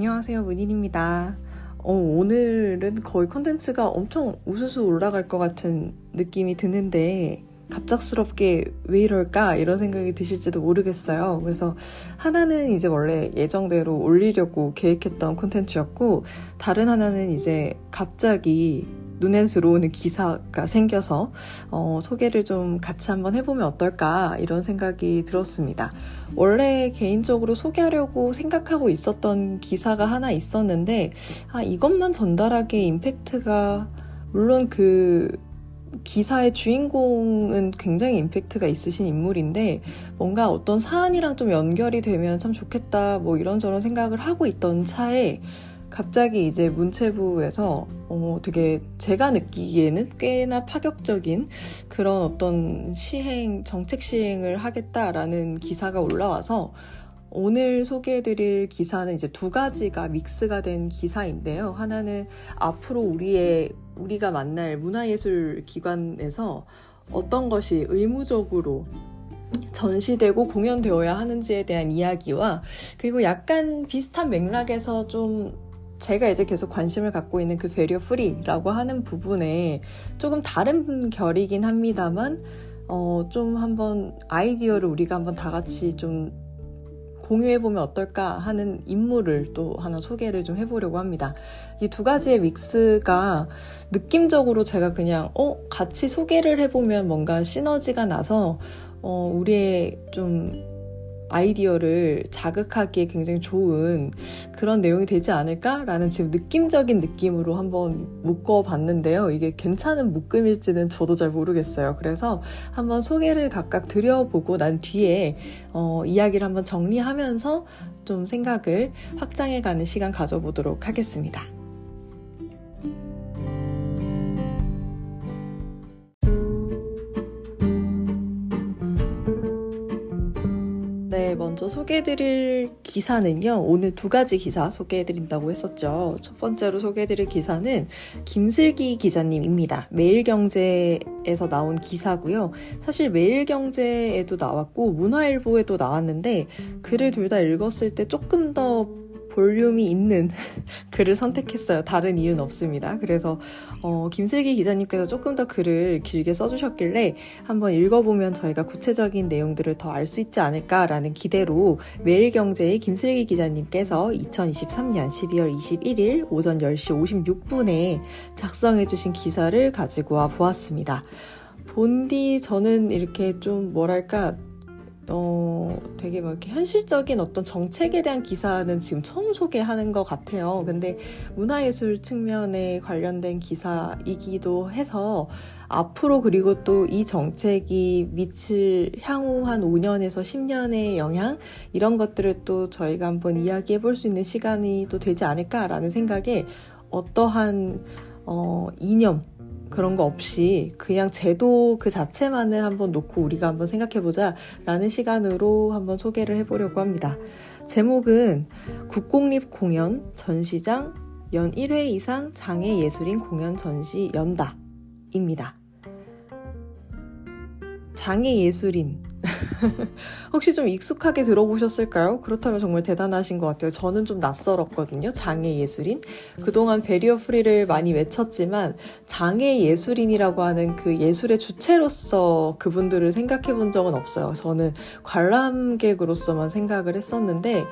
안녕하세요, 문인입니다. 어, 오늘은 거의 컨텐츠가 엄청 우수수 올라갈 것 같은 느낌이 드는데, 갑작스럽게 왜 이럴까? 이런 생각이 드실지도 모르겠어요. 그래서 하나는 이제 원래 예정대로 올리려고 계획했던 콘텐츠였고, 다른 하나는 이제 갑자기 눈에 들어오는 기사가 생겨서 어, 소개를 좀 같이 한번 해보면 어떨까 이런 생각이 들었습니다. 원래 개인적으로 소개하려고 생각하고 있었던 기사가 하나 있었는데 아, 이것만 전달하기에 임팩트가 물론 그 기사의 주인공은 굉장히 임팩트가 있으신 인물인데 뭔가 어떤 사안이랑 좀 연결이 되면 참 좋겠다 뭐 이런저런 생각을 하고 있던 차에 갑자기 이제 문체부에서 어, 되게 제가 느끼기에는 꽤나 파격적인 그런 어떤 시행, 정책 시행을 하겠다라는 기사가 올라와서 오늘 소개해드릴 기사는 이제 두 가지가 믹스가 된 기사인데요. 하나는 앞으로 우리의, 우리가 만날 문화예술 기관에서 어떤 것이 의무적으로 전시되고 공연되어야 하는지에 대한 이야기와 그리고 약간 비슷한 맥락에서 좀 제가 이제 계속 관심을 갖고 있는 그 베리어 프리라고 하는 부분에 조금 다른 결이긴 합니다만 어, 좀 한번 아이디어를 우리가 한번 다 같이 좀 공유해보면 어떨까 하는 인물을 또 하나 소개를 좀 해보려고 합니다. 이 두 가지의 믹스가 느낌적으로 제가 그냥, 어, 같이 소개를 해보면 뭔가 시너지가 나서, 어, 우리의 좀 아이디어를 자극하기에 굉장히 좋은 그런 내용이 되지 않을까라는 지금 느낌적인 느낌으로 한번 묶어봤는데요. 이게 괜찮은 묶음일지는 저도 잘 모르겠어요. 그래서 한번 소개를 각각 드려보고 난 뒤에 어, 이야기를 한번 정리하면서 좀 생각을 확장해가는 시간 가져보도록 하겠습니다. 먼저 소개해드릴 기사는요. 오늘 두 가지 기사 소개해드린다고 했었죠. 첫 번째로 소개해드릴 기사는 김슬기 기자님입니다. 매일경제에서 나온 기사고요. 사실 매일경제에도 나왔고 문화일보에도 나왔는데 글을 둘 다 읽었을 때 조금 더 볼륨이 있는 글을 선택했어요. 다른 이유는 없습니다. 그래서 어, 김슬기 기자님께서 조금 더 글을 길게 써주셨길래 한번 읽어보면 저희가 구체적인 내용들을 더 알 수 있지 않을까라는 기대로 매일경제의 김슬기 기자님께서 2023년 12월 21일 오전 10시 56분에 작성해주신 기사를 가지고 와 보았습니다. 본디 저는 이렇게 좀 뭐랄까 어, 되게 막 이렇게 현실적인 어떤 정책에 대한 기사는 지금 처음 소개하는 것 같아요. 근데 문화예술 측면에 관련된 기사이기도 해서 앞으로 그리고 또 이 정책이 미칠 향후 한 5년에서 10년의 영향 이런 것들을 또 저희가 한번 이야기해 볼 수 있는 시간이 또 되지 않을까라는 생각에 어떠한 어, 이념 그런 거 없이 그냥 제도 그 자체만을 한번 놓고 우리가 한번 생각해보자 라는 시간으로 한번 소개를 해보려고 합니다. 제목은 국공립 공연 전시장 연 1회 이상 장애 예술인 공연 전시 연다 입니다. 장애 예술인 혹시 좀 익숙하게 들어보셨을까요? 그렇다면 정말 대단하신 것 같아요. 저는 좀 낯설었거든요. 장애 예술인. 그동안 베리어 프리를 많이 외쳤지만 장애 예술인이라고 하는 그 예술의 주체로서 그분들을 생각해 본 적은 없어요. 저는 관람객으로서만 생각을 했었는데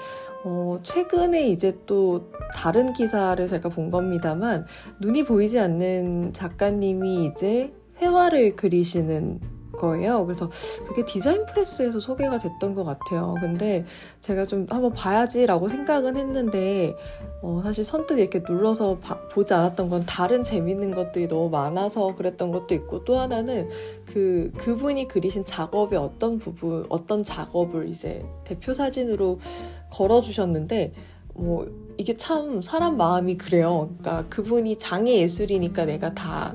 어, 최근에 이제 또 다른 기사를 제가 본 겁니다만 눈이 보이지 않는 작가님이 이제 회화를 그리시는 거예요. 그래서 그게 디자인 프레스에서 소개가 됐던 것 같아요. 근데 제가 좀 한번 봐야지라고 생각은 했는데 어, 사실 선뜻 이렇게 눌러서 바, 보지 않았던 건 다른 재밌는 것들이 너무 많아서 그랬던 것도 있고 또 하나는 그 그분이 그리신 작업의 어떤 부분 어떤 작업을 이제 대표 사진으로 걸어주셨는데 뭐 이게 참 사람 마음이 그래요. 그러니까 그분이 장애 예술이니까 내가 다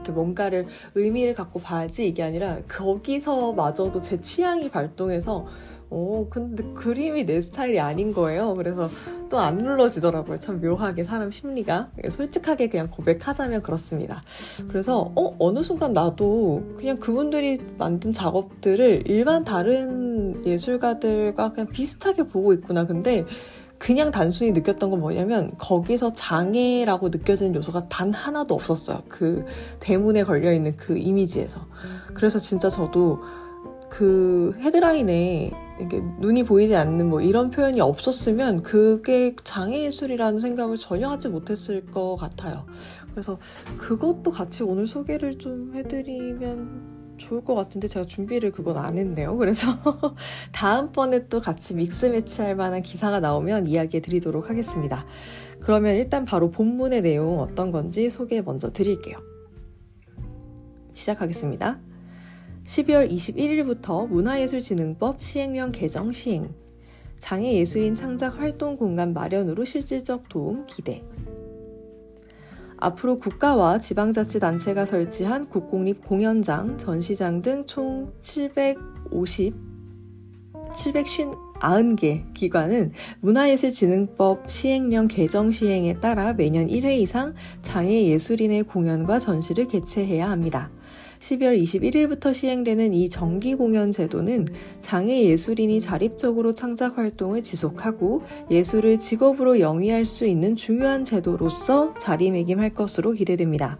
이렇게 뭔가를 의미를 갖고 봐야지 이게 아니라 거기서마저도 제 취향이 발동해서 어 근데 그림이 내 스타일이 아닌 거예요. 그래서 또 안 눌러지더라고요. 참 묘하게 사람 심리가 솔직하게 그냥 고백하자면 그렇습니다. 그래서 어 어느 순간 나도 그냥 그분들이 만든 작업들을 일반 다른 예술가들과 그냥 비슷하게 보고 있구나. 근데 그냥 단순히 느꼈던 건 뭐냐면 거기서 장애라고 느껴지는 요소가 단 하나도 없었어요. 그 대문에 걸려 있는 그 이미지에서. 그래서 진짜 저도 그 헤드라인에 이게 눈이 보이지 않는 뭐 이런 표현이 없었으면 그게 장애예술이라는 생각을 전혀 하지 못했을 것 같아요. 그래서 그것도 같이 오늘 소개를 좀 해드리면 좋을 것 같은데 제가 준비를 그건 안 했네요. 그래서 다음번에 또 같이 믹스 매치할 만한 기사가 나오면 이야기해 드리도록 하겠습니다. 그러면 일단 바로 본문의 내용 어떤 건지 소개 먼저 드릴게요. 시작하겠습니다. 12월 21일부터 문화예술진흥법 시행령 개정 시행. 장애예술인 창작 활동 공간 마련으로 실질적 도움 기대. 앞으로 국가와 지방자치단체가 설치한 국공립 공연장, 전시장 등 총 750, 750개 기관은 문화예술진흥법 시행령 개정 시행에 따라 매년 1회 이상 장애예술인의 공연과 전시를 개최해야 합니다. 12월 21일부터 시행되는 이 정기 공연 제도는 장애 예술인이 자립적으로 창작 활동을 지속하고 예술을 직업으로 영위할 수 있는 중요한 제도로서 자리매김할 것으로 기대됩니다.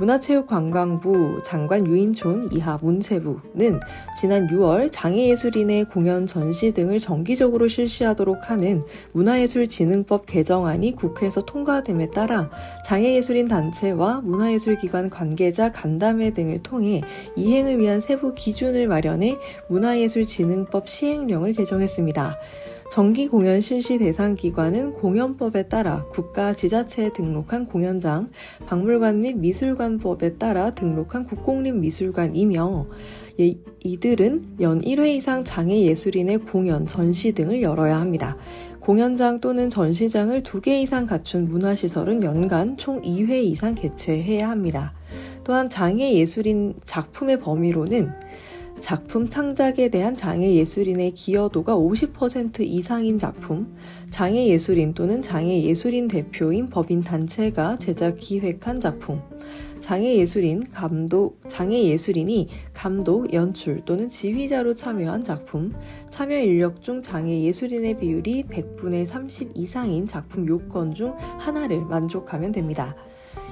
문화체육관광부 장관 유인촌 이하 문체부는 지난 6월 장애예술인의 공연 전시 등을 정기적으로 실시하도록 하는 문화예술진흥법 개정안이 국회에서 통과됨에 따라 장애예술인 단체와 문화예술기관 관계자 간담회 등을 통해 이행을 위한 세부 기준을 마련해 문화예술진흥법 시행령을 개정했습니다. 정기 공연 실시 대상 기관은 공연법에 따라 국가 지자체에 등록한 공연장, 박물관 및 미술관법에 따라 등록한 국공립 미술관이며 이들은 연 1회 이상 장애 예술인의 공연, 전시 등을 열어야 합니다. 공연장 또는 전시장을 2개 이상 갖춘 문화시설은 연간 총 2회 이상 개최해야 합니다. 또한 장애 예술인 작품의 범위로는 작품 창작에 대한 장애 예술인의 기여도가 50% 이상인 작품, 장애 예술인 또는 장애 예술인 대표인 법인 단체가 제작 기획한 작품, 장애 예술인 감독, 장애 예술인이 감독, 연출 또는 지휘자로 참여한 작품, 참여 인력 중 장애 예술인의 비율이 100분의 30 이상인 작품 요건 중 하나를 만족하면 됩니다.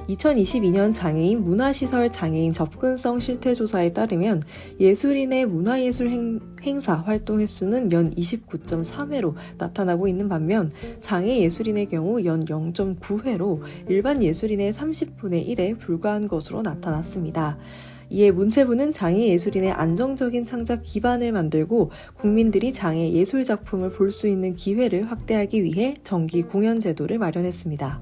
2022년 장애인 문화시설 장애인 접근성 실태조사에 따르면 예술인의 문화예술 행, 행사 활동 횟수는 연 29.3회로 나타나고 있는 반면 장애 예술인의 경우 연 0.9회로 일반 예술인의 30분의 1에 불과한 것으로 나타났습니다. 이에 문체부는 장애 예술인의 안정적인 창작 기반을 만들고 국민들이 장애 예술 작품을 볼 수 있는 기회를 확대하기 위해 정기 공연 제도를 마련했습니다.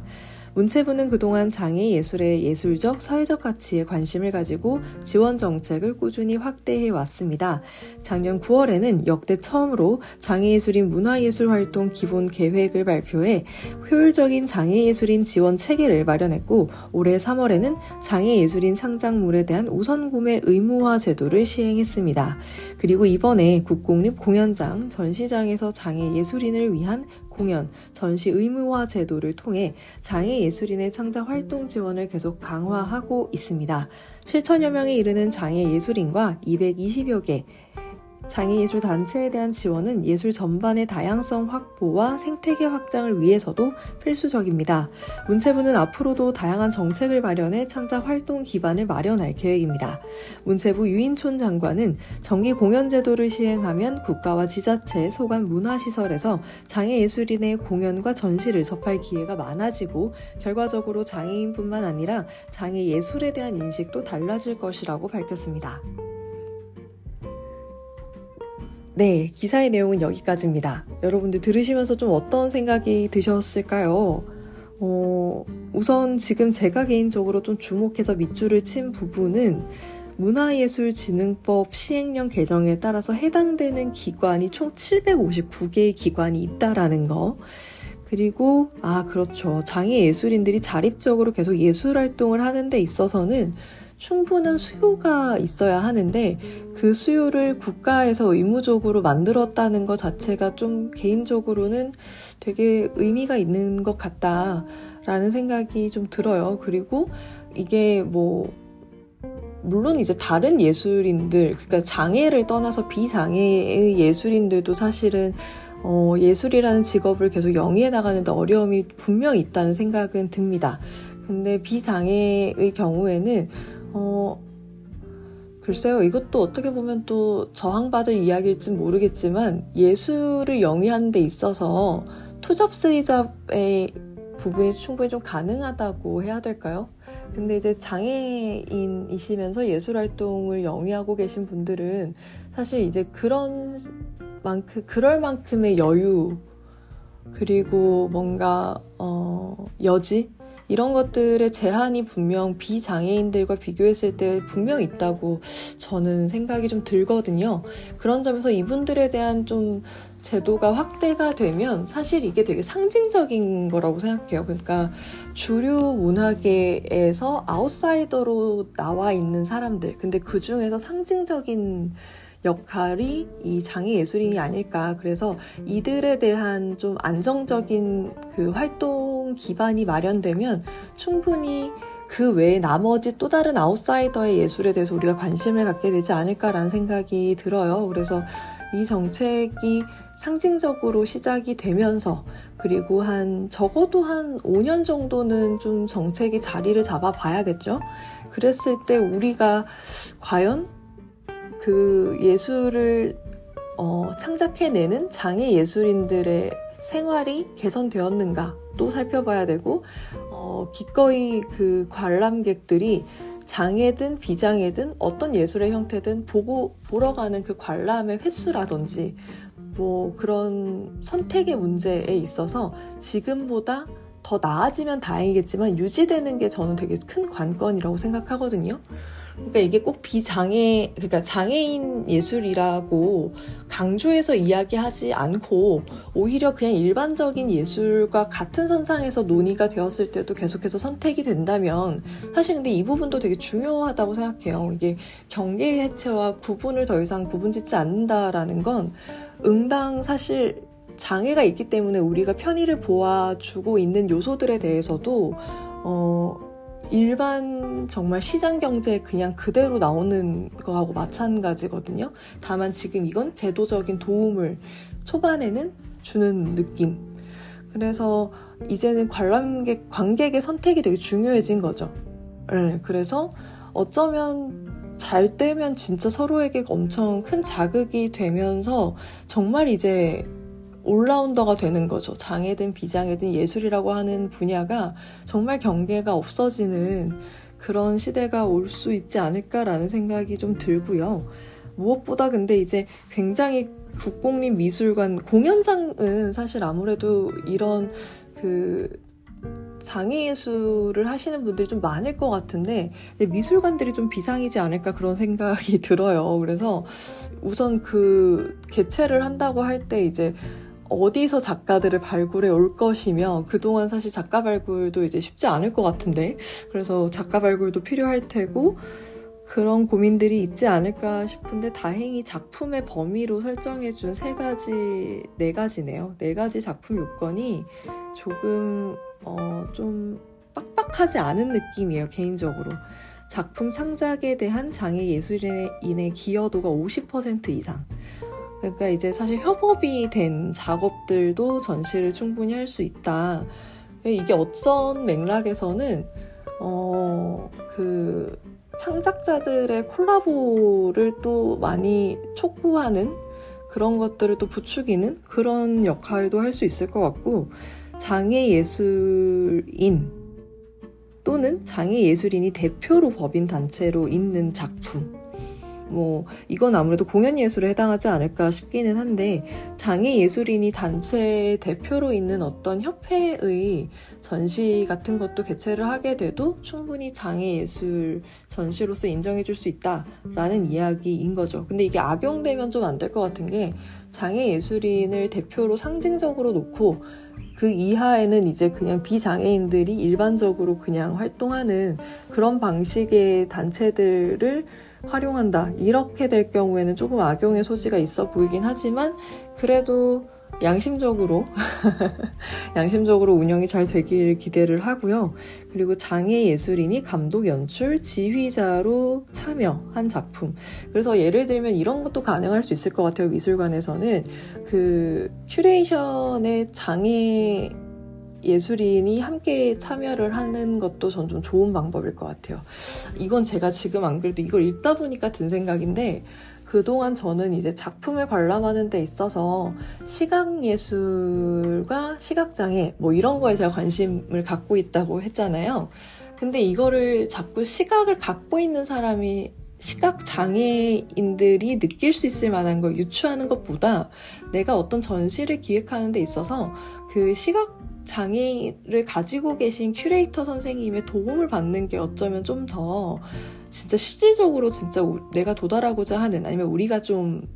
문체부는 그동안 장애 예술의 예술적, 사회적 가치에 관심을 가지고 지원 정책을 꾸준히 확대해 왔습니다. 작년 9월에는 역대 처음으로 장애예술인 문화예술 활동 기본 계획을 발표해 효율적인 장애예술인 지원 체계를 마련했고 올해 3월에는 장애예술인 창작물에 대한 우선 구매 의무화 제도를 시행했습니다. 그리고 이번에 국공립 공연장, 전시장에서 장애예술인을 위한 공연, 전시 의무화 제도를 통해 장애 예술인의 창작 활동 지원을 계속 강화하고 있습니다. 7천여 명에 이르는 장애 예술인과 220여 개 장애예술 단체에 대한 지원은 예술 전반의 다양성 확보와 생태계 확장을 위해서도 필수적입니다. 문체부는 앞으로도 다양한 정책을 마련해 창작 활동 기반을 마련할 계획입니다. 문체부 유인촌 장관은 정기 공연 제도를 시행하면 국가와 지자체, 소관 문화시설에서 장애예술인의 공연과 전시를 접할 기회가 많아지고 결과적으로 장애인뿐만 아니라 장애예술에 대한 인식도 달라질 것이라고 밝혔습니다. 네, 기사의 내용은 여기까지입니다. 여러분들 들으시면서 좀 어떤 생각이 드셨을까요? 어, 우선 지금 제가 개인적으로 좀 주목해서 밑줄을 친 부분은 문화예술진흥법 시행령 개정에 따라서 해당되는 기관이 총 759개의 기관이 있다라는 거. 그리고, 아, 그렇죠. 장애 예술인들이 자립적으로 계속 예술 활동을 하는 데 있어서는 충분한 수요가 있어야 하는데 그 수요를 국가에서 의무적으로 만들었다는 것 자체가 좀 개인적으로는 되게 의미가 있는 것 같다라는 생각이 좀 들어요. 그리고 이게 뭐 물론 이제 다른 예술인들, 그러니까 장애를 떠나서 비장애의 예술인들도 사실은 어, 예술이라는 직업을 계속 영위해 나가는데 어려움이 분명 있다는 생각은 듭니다. 근데 비장애의 경우에는 어, 글쎄요, 이것도 어떻게 보면 또 저항받을 이야기일지 모르겠지만 예술을 영위하는 데 있어서 투잡 쓰리잡의 부분이 충분히 좀 가능하다고 해야 될까요? 근데 이제 장애인이시면서 예술 활동을 영위하고 계신 분들은 사실 이제 그런 만큼 그럴 만큼의 여유 그리고 뭔가 어 여지 이런 것들의 제한이 분명 비장애인들과 비교했을 때 분명 있다고 저는 생각이 좀 들거든요. 그런 점에서 이분들에 대한 좀 제도가 확대가 되면 사실 이게 되게 상징적인 거라고 생각해요. 그러니까 주류 문화계에서 아웃사이더로 나와 있는 사람들. 근데 그 중에서 상징적인 역할이 이 장애 예술인이 아닐까. 그래서 이들에 대한 좀 안정적인 그 활동 기반이 마련되면 충분히 그 외에 나머지 또 다른 아웃사이더의 예술에 대해서 우리가 관심을 갖게 되지 않을까라는 생각이 들어요. 그래서 이 정책이 상징적으로 시작이 되면서 그리고 한 적어도 한 5년 정도는 좀 정책이 자리를 잡아 봐야겠죠. 그랬을 때 우리가 과연 그 예술을 어, 창작해내는 장애 예술인들의 생활이 개선되었는가 또 살펴봐야 되고 어, 기꺼이 그 관람객들이 장애든 비장애든 어떤 예술의 형태든 보고 보러 가는 그 관람의 횟수라든지 뭐 그런 선택의 문제에 있어서 지금보다 더 나아지면 다행이겠지만 유지되는 게 저는 되게 큰 관건이라고 생각하거든요. 그러니까 이게 꼭 비장애, 그러니까 장애인 예술이라고 강조해서 이야기하지 않고 오히려 그냥 일반적인 예술과 같은 선상에서 논의가 되었을 때도 계속해서 선택이 된다면 사실 근데 이 부분도 되게 중요하다고 생각해요. 이게 경계 해체와 구분을 더 이상 구분 짓지 않는다라는 건 응당 사실 장애가 있기 때문에 우리가 편의를 보아주고 있는 요소들에 대해서도 어, 일반 정말 시장 경제에 그냥 그대로 나오는 거하고 마찬가지거든요. 다만 지금 이건 제도적인 도움을 초반에는 주는 느낌. 그래서 이제는 관람객, 관객의 선택이 되게 중요해진 거죠. 네, 그래서 어쩌면 잘 되면 진짜 서로에게 엄청 큰 자극이 되면서 정말 이제 올라운더가 되는 거죠. 장애든 비장애든 예술이라고 하는 분야가 정말 경계가 없어지는 그런 시대가 올 수 있지 않을까라는 생각이 좀 들고요. 무엇보다 근데 이제 굉장히 국공립 미술관 공연장은 사실 아무래도 이런 그 장애 예술을 하시는 분들이 좀 많을 것 같은데 미술관들이 좀 비상이지 않을까 그런 생각이 들어요. 그래서 우선 그 개최를 한다고 할 때 이제 어디서 작가들을 발굴해 올 것이며 그동안 사실 작가 발굴도 이제 쉽지 않을 것 같은데 그래서 작가 발굴도 필요할 테고 그런 고민들이 있지 않을까 싶은데 다행히 작품의 범위로 설정해 준 세 가지 네 가지네요. 네 가지 작품 요건이 조금 어, 좀 빡빡하지 않은 느낌이에요 개인적으로. 작품 창작에 대한 장애 예술인의 기여도가 50% 이상. 그러니까 이제 사실 협업이 된 작업들도 전시를 충분히 할 수 있다. 이게 어떤 맥락에서는 어, 그 창작자들의 콜라보를 또 많이 촉구하는 그런 것들을 또 부추기는 그런 역할도 할 수 있을 것 같고 장애 예술인 또는 장애 예술인이 대표로 법인 단체로 있는 작품 뭐 이건 아무래도 공연 예술에 해당하지 않을까 싶기는 한데 장애 예술인이 단체 대표로 있는 어떤 협회의 전시 같은 것도 개최를 하게 돼도 충분히 장애 예술 전시로서 인정해 줄 수 있다라는 이야기인 거죠. 근데 이게 악용되면 좀 안 될 것 같은 게 장애 예술인을 대표로 상징적으로 놓고 그 이하에는 이제 그냥 비장애인들이 일반적으로 그냥 활동하는 그런 방식의 단체들을 활용한다. 이렇게 될 경우에는 조금 악용의 소지가 있어 보이긴 하지만 그래도 양심적으로 양심적으로 운영이 잘 되길 기대를 하고요. 그리고 장애 예술인이 감독, 연출, 지휘자로 참여한 작품. 그래서 예를 들면 이런 것도 가능할 수 있을 것 같아요. 미술관에서는 그 curation의 장애 예술인이 함께 참여를 하는 것도 전 좀 좋은 방법일 것 같아요. 이건 제가 지금 안 그래도 이걸 읽다 보니까 든 생각인데 그동안 저는 이제 작품을 관람하는 데 있어서 시각예술과 시각장애 뭐 이런 거에 제가 관심을 갖고 있다고 했잖아요. 근데 이거를 자꾸 시각을 갖고 있는 사람이 시각 장애인들이 느낄 수 있을 만한 걸 유추하는 것보다 내가 어떤 전시를 기획하는 데 있어서 그 시각 장애를 가지고 계신 큐레이터 선생님의 도움을 받는 게 어쩌면 좀 더 진짜 실질적으로 진짜 내가 도달하고자 하는 아니면 우리가 좀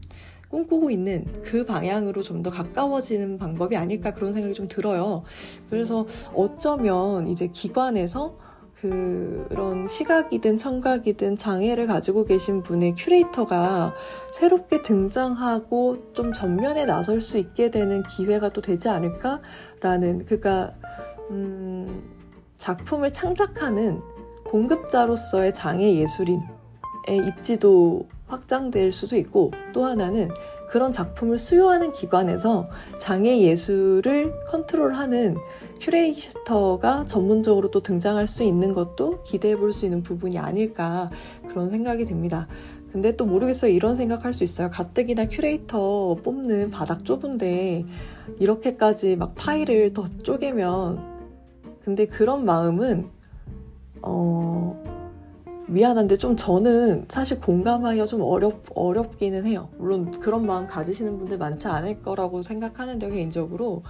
꿈꾸고 있는 그 방향으로 좀 더 가까워지는 방법이 아닐까 그런 생각이 좀 들어요. 그래서 어쩌면 이제 기관에서 그런 시각이든 청각이든 장애를 가지고 계신 분의 큐레이터가 새롭게 등장하고 좀 전면에 나설 수 있게 되는 기회가 또 되지 않을까라는 그러니까 음, 작품을 창작하는 공급자로서의 장애 예술인의 입지도 확장될 수도 있고 또 하나는 그런 작품을 수요하는 기관에서 장애 예술을 컨트롤하는 큐레이터가 전문적으로 또 등장할 수 있는 것도 기대해 볼 수 있는 부분이 아닐까 그런 생각이 듭니다. 근데 또 모르겠어요. 이런 생각할 수 있어요. 가뜩이나 큐레이터 뽑는 바닥 좁은데 이렇게까지 막 파이를 더 쪼개면 근데 그런 마음은 어, 미안한데 좀 저는 사실 공감하기가 좀 어렵, 어렵기는 해요. 물론 그런 마음 가지시는 분들 많지 않을 거라고 생각하는데 개인적으로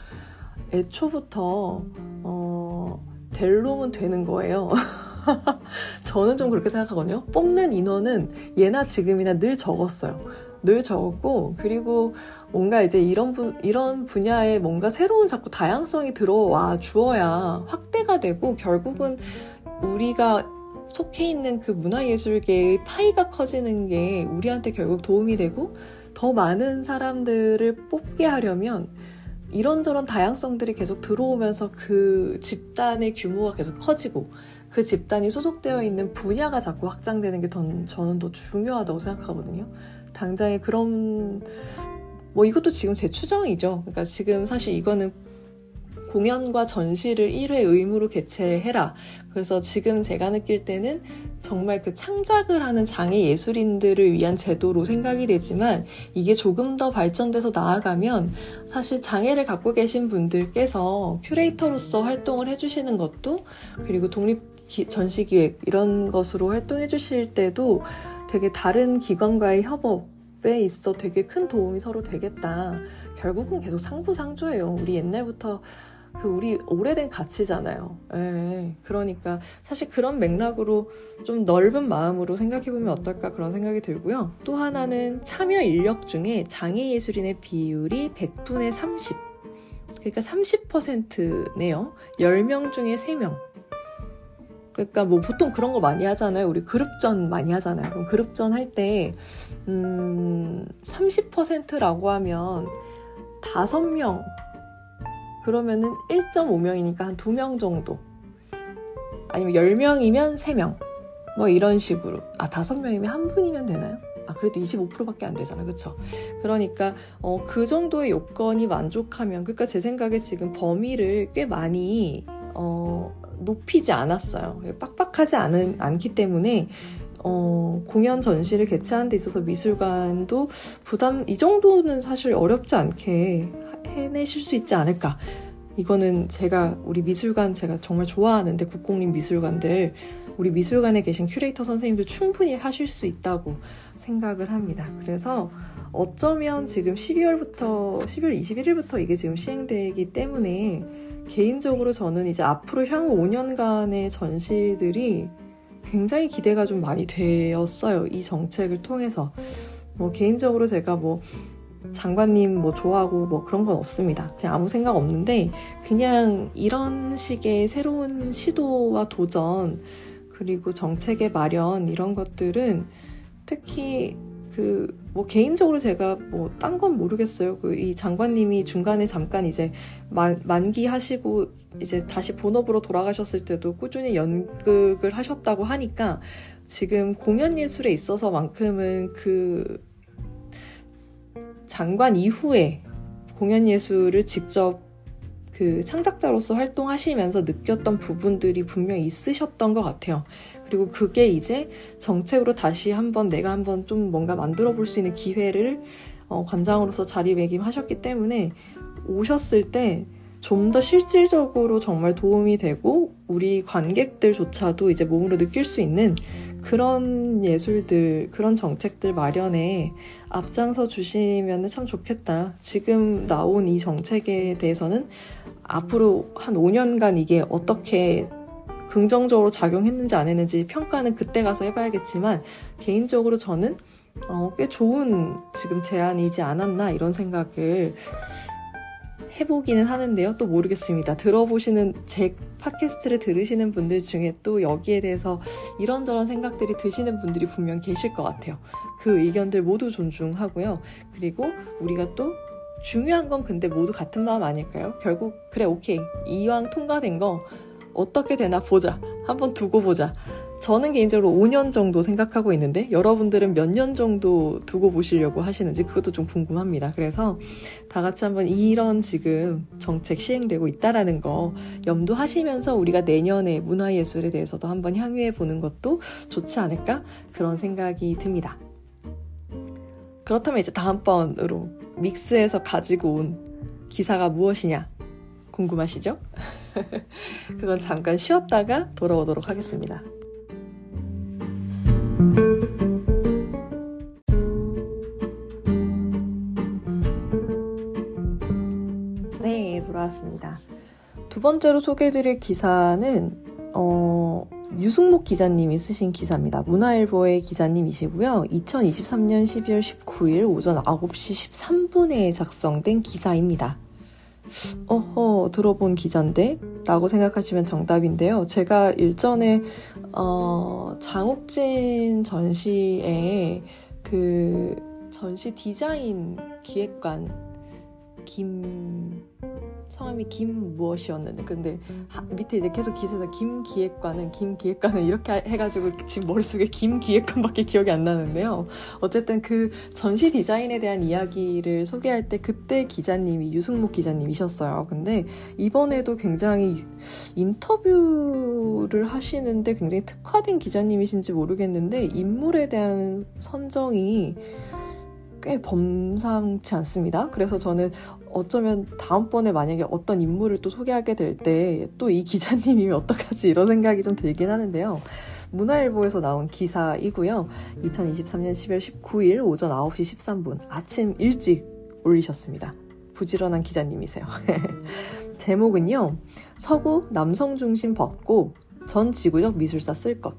애초부터, 어, 될 놈은 되는 거예요. 저는 좀 그렇게 생각하거든요. 뽑는 인원은 예나 지금이나 늘 적었어요. 늘 적었고, 그리고 뭔가 이제 이런 분, 이런 분야에 뭔가 새로운 자꾸 다양성이 들어와 주어야 확대가 되고, 결국은 우리가 속해 있는 그 문화예술계의 파이가 커지는 게 우리한테 결국 도움이 되고 더 많은 사람들을 뽑게 하려면 이런저런 다양성들이 계속 들어오면서 그 집단의 규모가 계속 커지고 그 집단이 소속되어 있는 분야가 자꾸 확장되는 게 더, 저는 더 중요하다고 생각하거든요. 당장에 그런 뭐 이것도 지금 제 추정이죠. 그러니까 지금 사실 이거는 공연과 전시를 1회 의무로 개최해라. 그래서 지금 제가 느낄 때는 정말 그 창작을 하는 장애 예술인들을 위한 제도로 생각이 되지만 이게 조금 더 발전돼서 나아가면 사실 장애를 갖고 계신 분들께서 큐레이터로서 활동을 해주시는 것도 그리고 독립 전시기획 이런 것으로 활동해 주실 때도 되게 다른 기관과의 협업에 있어 되게 큰 도움이 서로 되겠다. 결국은 계속 상부상조예요. 우리 옛날부터 그 우리 오래된 가치잖아요. 예, 그러니까 사실 그런 맥락으로 좀 넓은 마음으로 생각해보면 어떨까 그런 생각이 들고요. 또 하나는 참여 인력 중에 장애 예술인의 비율이 100분의 30. 그러니까 30%네요. 10명 중에 3명. 그러니까 뭐 보통 그런 거 많이 하잖아요. 우리 그룹전 많이 하잖아요. 그럼 그룹전 할 때, 음, 30%라고 하면 5명 그러면은 1.5명이니까 한 2명 정도. 아니면 10명이면 3명. 뭐 이런 식으로. 아, 5명이면 한 분이면 되나요? 아, 그래도 25%밖에 안 되잖아. 그쵸? 그러니까, 어, 그 정도의 요건이 만족하면, 그러니까 제 생각에 지금 범위를 꽤 많이, 어, 높이지 않았어요. 빡빡하지 않은, 않기 때문에, 어, 공연 전시를 개최하는 데 있어서 미술관도 부담, 이 정도는 사실 어렵지 않게 해내실 수 있지 않을까. 이거는 제가 우리 미술관 제가 정말 좋아하는데 국공립 미술관들 우리 미술관에 계신 큐레이터 선생님도 충분히 하실 수 있다고 생각을 합니다. 그래서 어쩌면 지금 12월부터 12월 21일부터 이게 지금 시행되기 때문에 개인적으로 저는 이제 앞으로 향후 5년간의 전시들이 굉장히 기대가 좀 많이 되었어요. 이 정책을 통해서. 뭐 개인적으로 제가 뭐 장관님 뭐 좋아하고 뭐 그런 건 없습니다. 그냥 아무 생각 없는데 그냥 이런 식의 새로운 시도와 도전 그리고 정책의 마련 이런 것들은 특히 그 뭐 개인적으로 제가 뭐 딴 건 모르겠어요. 그 이 장관님이 중간에 잠깐 이제 만, 만기하시고 이제 다시 본업으로 돌아가셨을 때도 꾸준히 연극을 하셨다고 하니까 지금 공연 예술에 있어서만큼은 그 장관 이후에 공연 예술을 직접 그 창작자로서 활동하시면서 느꼈던 부분들이 분명히 있으셨던 것 같아요. 그리고 그게 이제 정책으로 다시 한번 내가 한번 좀 뭔가 만들어 볼 수 있는 기회를 어, 관장으로서 자리매김하셨기 때문에 오셨을 때 좀 더 실질적으로 정말 도움이 되고 우리 관객들조차도 이제 몸으로 느낄 수 있는 그런 예술들, 그런 정책들 마련에 앞장서 주시면 참 좋겠다. 지금 나온 이 정책에 대해서는 앞으로 한 5년간 이게 어떻게 긍정적으로 작용했는지 안 했는지 평가는 그때 가서 해봐야겠지만 개인적으로 저는 어, 꽤 좋은 지금 제안이지 않았나 이런 생각을 해보기는 하는데요. 또 모르겠습니다. 들어보시는 제 팟캐스트를 들으시는 분들 중에 또 여기에 대해서 이런저런 생각들이 드시는 분들이 분명 계실 것 같아요. 그 의견들 모두 존중하고요. 그리고 우리가 또 중요한 건 근데 모두 같은 마음 아닐까요? 결국 그래 오케이 이왕 통과된 거 어떻게 되나 보자. 한번 두고 보자. 저는 개인적으로 5년 정도 생각하고 있는데 여러분들은 몇 년 정도 두고 보시려고 하시는지 그것도 좀 궁금합니다. 그래서 다 같이 한번 이런 지금 정책 시행되고 있다라는 거 염두하시면서 우리가 내년에 문화예술에 대해서도 한번 향유해 보는 것도 좋지 않을까 그런 생각이 듭니다. 그렇다면 이제 다음번으로 믹스에서 가지고 온 기사가 무엇이냐 궁금하시죠? 그건 잠깐 쉬었다가 돌아오도록 하겠습니다. 네, 돌아왔습니다. 두 번째로 소개해드릴 기사는 어, 유승목 기자님이 쓰신 기사입니다. 문화일보의 기자님이시고요. 2023년 12월 19일 오전 9시 13분에 작성된 기사입니다. 어허, 들어본 기자인데? 라고 생각하시면 정답인데요. 제가 일전에, 어, 장욱진 전시에 그 전시 디자인 기획관 김 성함이 김 무엇이었는데 근데 하, 밑에 이제 계속 기사에서 김 기획관은 김 기획관은 이렇게 해가지고 지금 머릿속에 김 기획관밖에 기억이 안 나는데요. 어쨌든 그 전시 디자인에 대한 이야기를 소개할 때 그때 기자님이 유승목 기자님이셨어요. 근데 이번에도 굉장히 인터뷰를 하시는데 굉장히 특화된 기자님이신지 모르겠는데 인물에 대한 선정이 꽤 범상치 않습니다. 그래서 저는 어쩌면 다음번에 만약에 어떤 인물을 또 소개하게 될 때 또 이 기자님이면 어떡하지 이런 생각이 좀 들긴 하는데요. 문화일보에서 나온 기사이고요. 2023년 10월 19일 오전 9시 13분 아침 일찍 올리셨습니다. 부지런한 기자님이세요. 제목은요. 서구 남성 중심 벗고 전 지구적 미술사 쓸 것.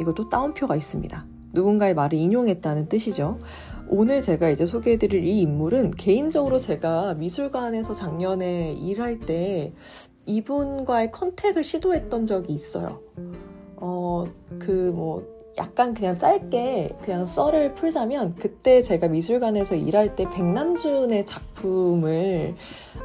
이것도 따옴표가 있습니다. 누군가의 말을 인용했다는 뜻이죠. 오늘 제가 이제 소개해드릴 이 인물은 개인적으로 제가 미술관에서 작년에 일할 때 이분과의 컨택을 시도했던 적이 있어요. 어, 그 뭐, 약간 그냥 짧게 그냥 썰을 풀자면 그때 제가 미술관에서 일할 때 백남준의 작품을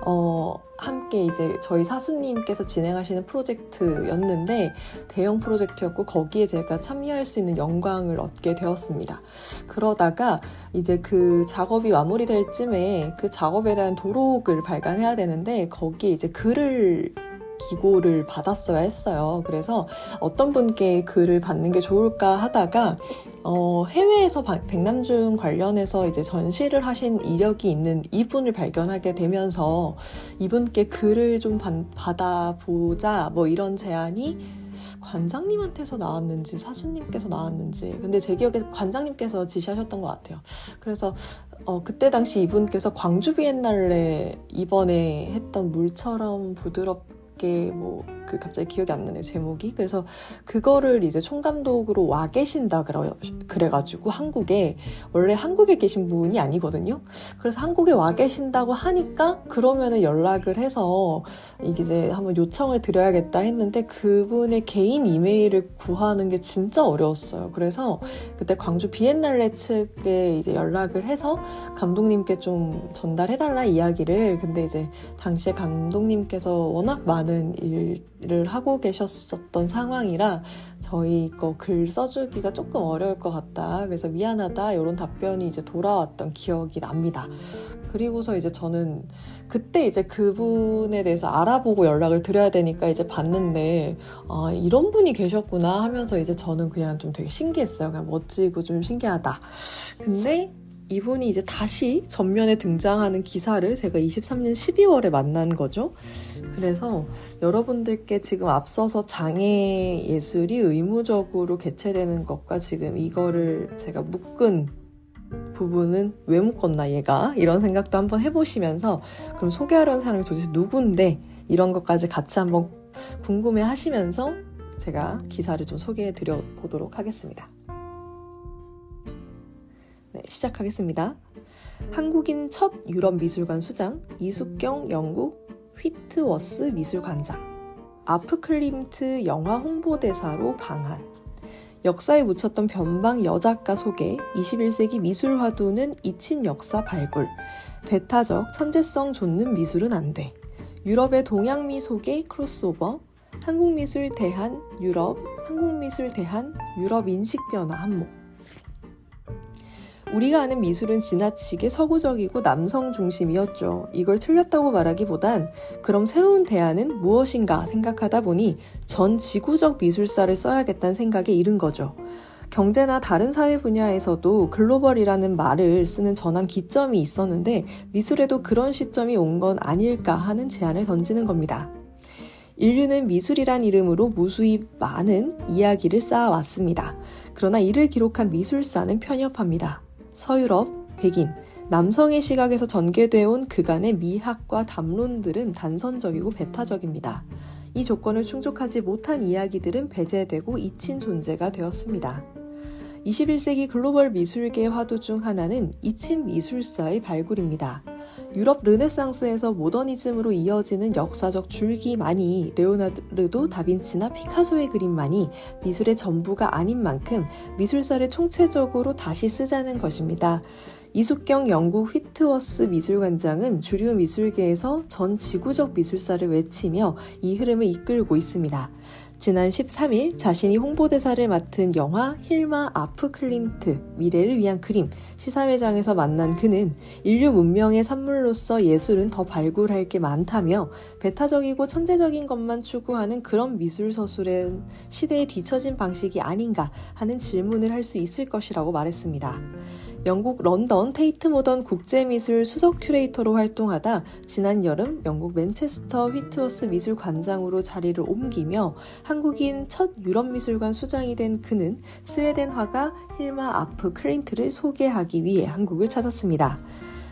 어, 함께 이제 저희 사수님께서 진행하시는 프로젝트였는데 대형 프로젝트였고 거기에 제가 참여할 수 있는 영광을 얻게 되었습니다. 그러다가 이제 그 작업이 마무리될 쯤에 그 작업에 대한 도록을 발간해야 되는데 거기에 이제 글을 기고를 받았어야 했어요. 그래서 어떤 분께 글을 받는 게 좋을까 하다가 어, 해외에서 백남준 관련해서 이제 전시를 하신 이력이 있는 이분을 발견하게 되면서 이분께 글을 좀 받아보자 뭐 이런 제안이 관장님한테서 나왔는지 사수님께서 나왔는지 근데 제 기억에 관장님께서 지시하셨던 것 같아요. 그래서 어, 그때 당시 이분께서 광주 비엔날레 이번에 했던 물처럼 부드럽게 뭐 그 갑자기 기억이 안 나네요 제목이. 그래서 그거를 이제 총감독으로 와 계신다 그래 그래가지고 한국에 원래 한국에 계신 분이 아니거든요. 그래서 한국에 와 계신다고 하니까 그러면은 연락을 해서 이제 한번 요청을 드려야겠다 했는데 그분의 개인 이메일을 구하는 게 진짜 어려웠어요. 그래서 그때 광주 비엔날레 측에 이제 연락을 해서 감독님께 좀 전달해달라 이야기를. 근데 이제 당시에 감독님께서 워낙 많은 일을 하고 계셨었던 상황이라 저희 거 글 써주기가 조금 어려울 것 같다. 그래서 미안하다. 이런 답변이 이제 돌아왔던 기억이 납니다. 그리고서 이제 저는 그때 이제 그분에 대해서 알아보고 연락을 드려야 되니까 이제 봤는데, 아, 이런 분이 계셨구나 하면서 이제 저는 그냥 좀 되게 신기했어요. 그냥 멋지고 좀 신기하다. 근데 이분이 이제 다시 전면에 등장하는 기사를 제가 23년 12월에 만난 거죠. 그래서 여러분들께 지금 앞서서 장애 예술이 의무적으로 개최되는 것과 지금 이거를 제가 묶은 부분은 왜 묶었나 얘가 이런 생각도 한번 해보시면서 그럼 소개하려는 사람이 도대체 누군데 이런 것까지 같이 한번 궁금해 하시면서 제가 기사를 좀 소개해 드려 보도록 하겠습니다. 네, 시작하겠습니다. 한국인 첫 유럽 미술관 수장 이숙경 영국 휘트워스 미술관장. 아프클림트 영화 홍보대사로 방한. 역사에 묻혔던 변방 여작가 소개 21세기 미술 화두는 잊힌 역사 발굴. 배타적 천재성 좇는 미술은 안돼. 유럽의 동양미 소개 크로스오버 한국미술 대한 유럽 한국미술 대한 유럽 인식 변화 한몫 우리가 아는 미술은 지나치게 서구적이고 남성 중심이었죠. 이걸 틀렸다고 말하기보단 그럼 새로운 대안은 무엇인가 생각하다 보니 전 지구적 미술사를 써야겠다는 생각에 이른 거죠. 경제나 다른 사회 분야에서도 글로벌이라는 말을 쓰는 전환 기점이 있었는데 미술에도 그런 시점이 온 건 아닐까 하는 제안을 던지는 겁니다. 인류는 미술이란 이름으로 무수히 많은 이야기를 쌓아왔습니다. 그러나 이를 기록한 미술사는 편협합니다. 서유럽, 백인, 남성의 시각에서 전개되어 온 그간의 미학과 담론들은 단선적이고 배타적입니다. 이 조건을 충족하지 못한 이야기들은 배제되고 잊힌 존재가 되었습니다. 21세기 글로벌 미술계의 화두 중 하나는 잊힌 미술사의 발굴입니다. 유럽 르네상스에서 모더니즘으로 이어지는 역사적 줄기만이 레오나르도 다빈치나 피카소의 그림만이 미술의 전부가 아닌 만큼 미술사를 총체적으로 다시 쓰자는 것입니다. 이숙경 영국 휘트워스 미술관장은 주류 미술계에서 전 지구적 미술사를 외치며 이 흐름을 이끌고 있습니다. 지난 13일 자신이 홍보대사를 맡은 영화 힐마 아프 클린트 미래를 위한 그림 시사회장에서 만난 그는 인류 문명의 산물로서 예술은 더 발굴할 게 많다며 배타적이고 천재적인 것만 추구하는 그런 미술 서술은 시대에 뒤처진 방식이 아닌가 하는 질문을 할 수 있을 것이라고 말했습니다. 영국 런던 테이트 모던 국제미술 수석 큐레이터로 활동하다 지난 여름 영국 맨체스터 휘트워스 미술관장으로 자리를 옮기며 한국인 첫 유럽미술관 수장이 된 그는 스웨덴 화가 힐마 아프 클린트를 소개하기 위해 한국을 찾았습니다.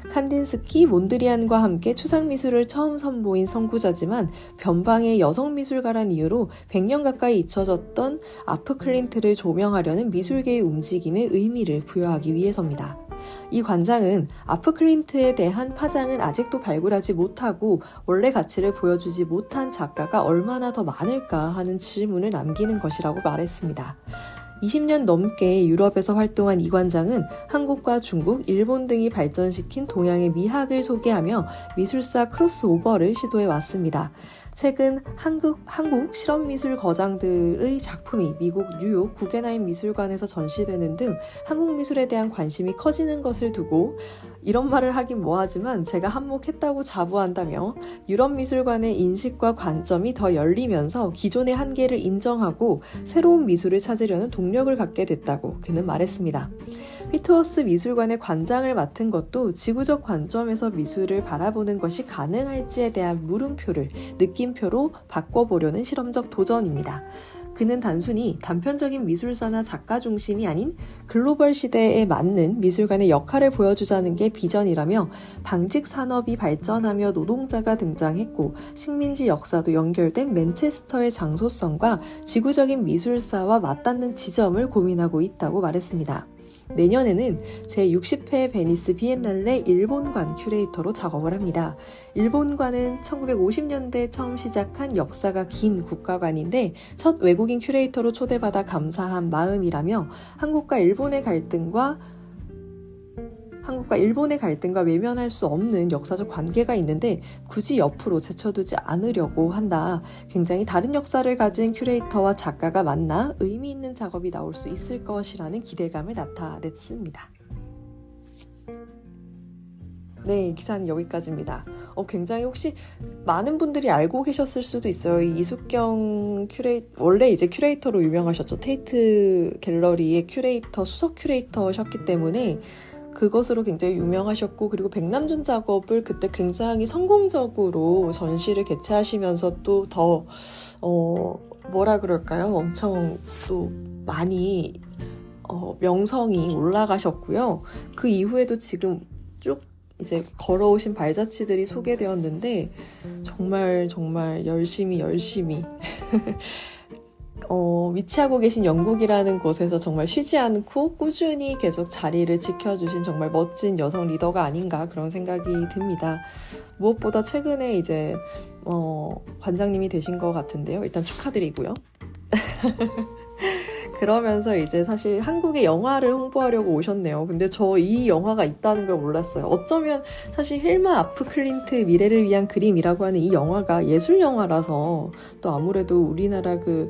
칸딘스키, 몬드리안과 함께 추상 미술을 처음 선보인 선구자지만 변방의 여성 미술가란 이유로 100년 가까이 잊혀졌던 아프 클린트를 조명하려는 미술계의 움직임에 의미를 부여하기 위해서입니다. 이 관장은 아프 클린트에 대한 파장은 아직도 발굴하지 못하고 원래 가치를 보여주지 못한 작가가 얼마나 더 많을까 하는 질문을 남기는 것이라고 말했습니다. 20년 넘게 유럽에서 활동한 이 관장은 한국과 중국, 일본 등이 발전시킨 동양의 미학을 소개하며 미술사 크로스오버를 시도해 왔습니다. 최근 한국, 한국 실험미술 거장들의 작품이 미국 뉴욕 구겐하임 미술관에서 전시되는 등 한국 미술에 대한 관심이 커지는 것을 두고 이런 말을 하긴 뭐하지만 제가 한몫했다고 자부한다며 유럽 미술관의 인식과 관점이 더 열리면서 기존의 한계를 인정하고 새로운 미술을 찾으려는 동력을 갖게 됐다고 그는 말했습니다. 휘트워스 미술관의 관장을 맡은 것도 지구적 관점에서 미술을 바라보는 것이 가능할지에 대한 물음표를 느낌표로 바꿔보려는 실험적 도전입니다. 그는 단순히 단편적인 미술사나 작가 중심이 아닌 글로벌 시대에 맞는 미술관의 역할을 보여주자는 게 비전이라며 방직 산업이 발전하며 노동자가 등장했고 식민지 역사도 연결된 맨체스터의 장소성과 지구적인 미술사와 맞닿는 지점을 고민하고 있다고 말했습니다. 내년에는 제60회 베니스 비엔날레 일본관 큐레이터로 작업을 합니다. 일본관은 1950년대 처음 시작한 역사가 긴 국가관인데 첫 외국인 큐레이터로 초대받아 감사한 마음이라며 한국과 일본의 갈등과 한국과 일본의 갈등과 외면할 수 없는 역사적 관계가 있는데 굳이 옆으로 제쳐두지 않으려고 한다. 굉장히 다른 역사를 가진 큐레이터와 작가가 만나 의미 있는 작업이 나올 수 있을 것이라는 기대감을 나타냈습니다. 네, 기사는 여기까지입니다. 어, 굉장히 혹시 많은 분들이 알고 계셨을 수도 있어요. 이숙경 큐레이 원래 이제 큐레이터로 유명하셨죠. 테이트 갤러리의 큐레이터, 수석 큐레이터셨기 때문에 그것으로 굉장히 유명하셨고 그리고 백남준 작업을 그때 굉장히 성공적으로 전시를 개최하시면서 또더 어, 뭐라 그럴까요? 엄청 또 많이 어, 명성이 올라가셨고요. 그 이후에도 지금 쭉 이제 걸어오신 발자취들이 소개되었는데 정말 정말 열심히 열심히 어, 위치하고 계신 영국이라는 곳에서 정말 쉬지 않고 꾸준히 계속 자리를 지켜주신 정말 멋진 여성 리더가 아닌가 그런 생각이 듭니다. 무엇보다 최근에 이제 어, 관장님이 되신 것 같은데요. 일단 축하드리고요. 그러면서 이제 사실 한국의 영화를 홍보하려고 오셨네요. 근데 저 이 영화가 있다는 걸 몰랐어요. 어쩌면 사실 힐마 아프 클린트 미래를 위한 그림이라고 하는 이 영화가 예술 영화라서 또 아무래도 우리나라 그,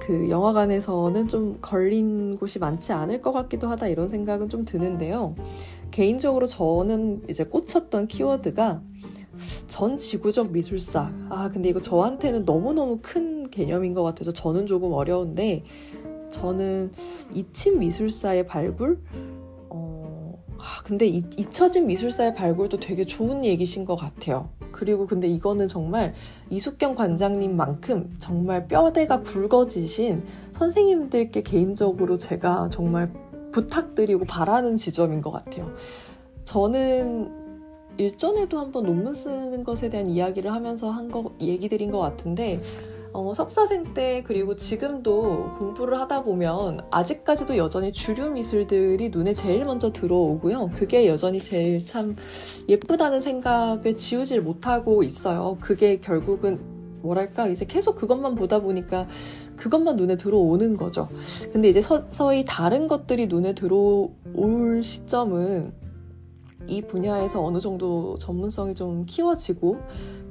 그 영화관에서는 좀 걸린 곳이 많지 않을 것 같기도 하다 이런 생각은 좀 드는데요. 개인적으로 저는 이제 꽂혔던 키워드가 전 지구적 미술사. 아, 근데 이거 저한테는 너무너무 큰 개념인 것 같아서 저는 조금 어려운데, 저는 이친 미술사의 발굴? 어, 아, 근데 이, 잊혀진 미술사의 발굴도 되게 좋은 얘기신 것 같아요. 그리고 근데 이거는 정말 이숙경 관장님만큼 정말 뼈대가 굵어지신 선생님들께 개인적으로 제가 정말 부탁드리고 바라는 지점인 것 같아요. 저는 일전에도 한번 논문 쓰는 것에 대한 이야기를 하면서 한 거, 얘기 드린 것 같은데, 어, 석사생 때 그리고 지금도 공부를 하다 보면 아직까지도 여전히 주류 미술들이 눈에 제일 먼저 들어오고요. 그게 여전히 제일 참 예쁘다는 생각을 지우질 못하고 있어요. 그게 결국은 뭐랄까 이제 계속 그것만 보다 보니까 그것만 눈에 들어오는 거죠. 근데 이제 서, 서히 다른 것들이 눈에 들어올 시점은 이 분야에서 어느 정도 전문성이 좀 키워지고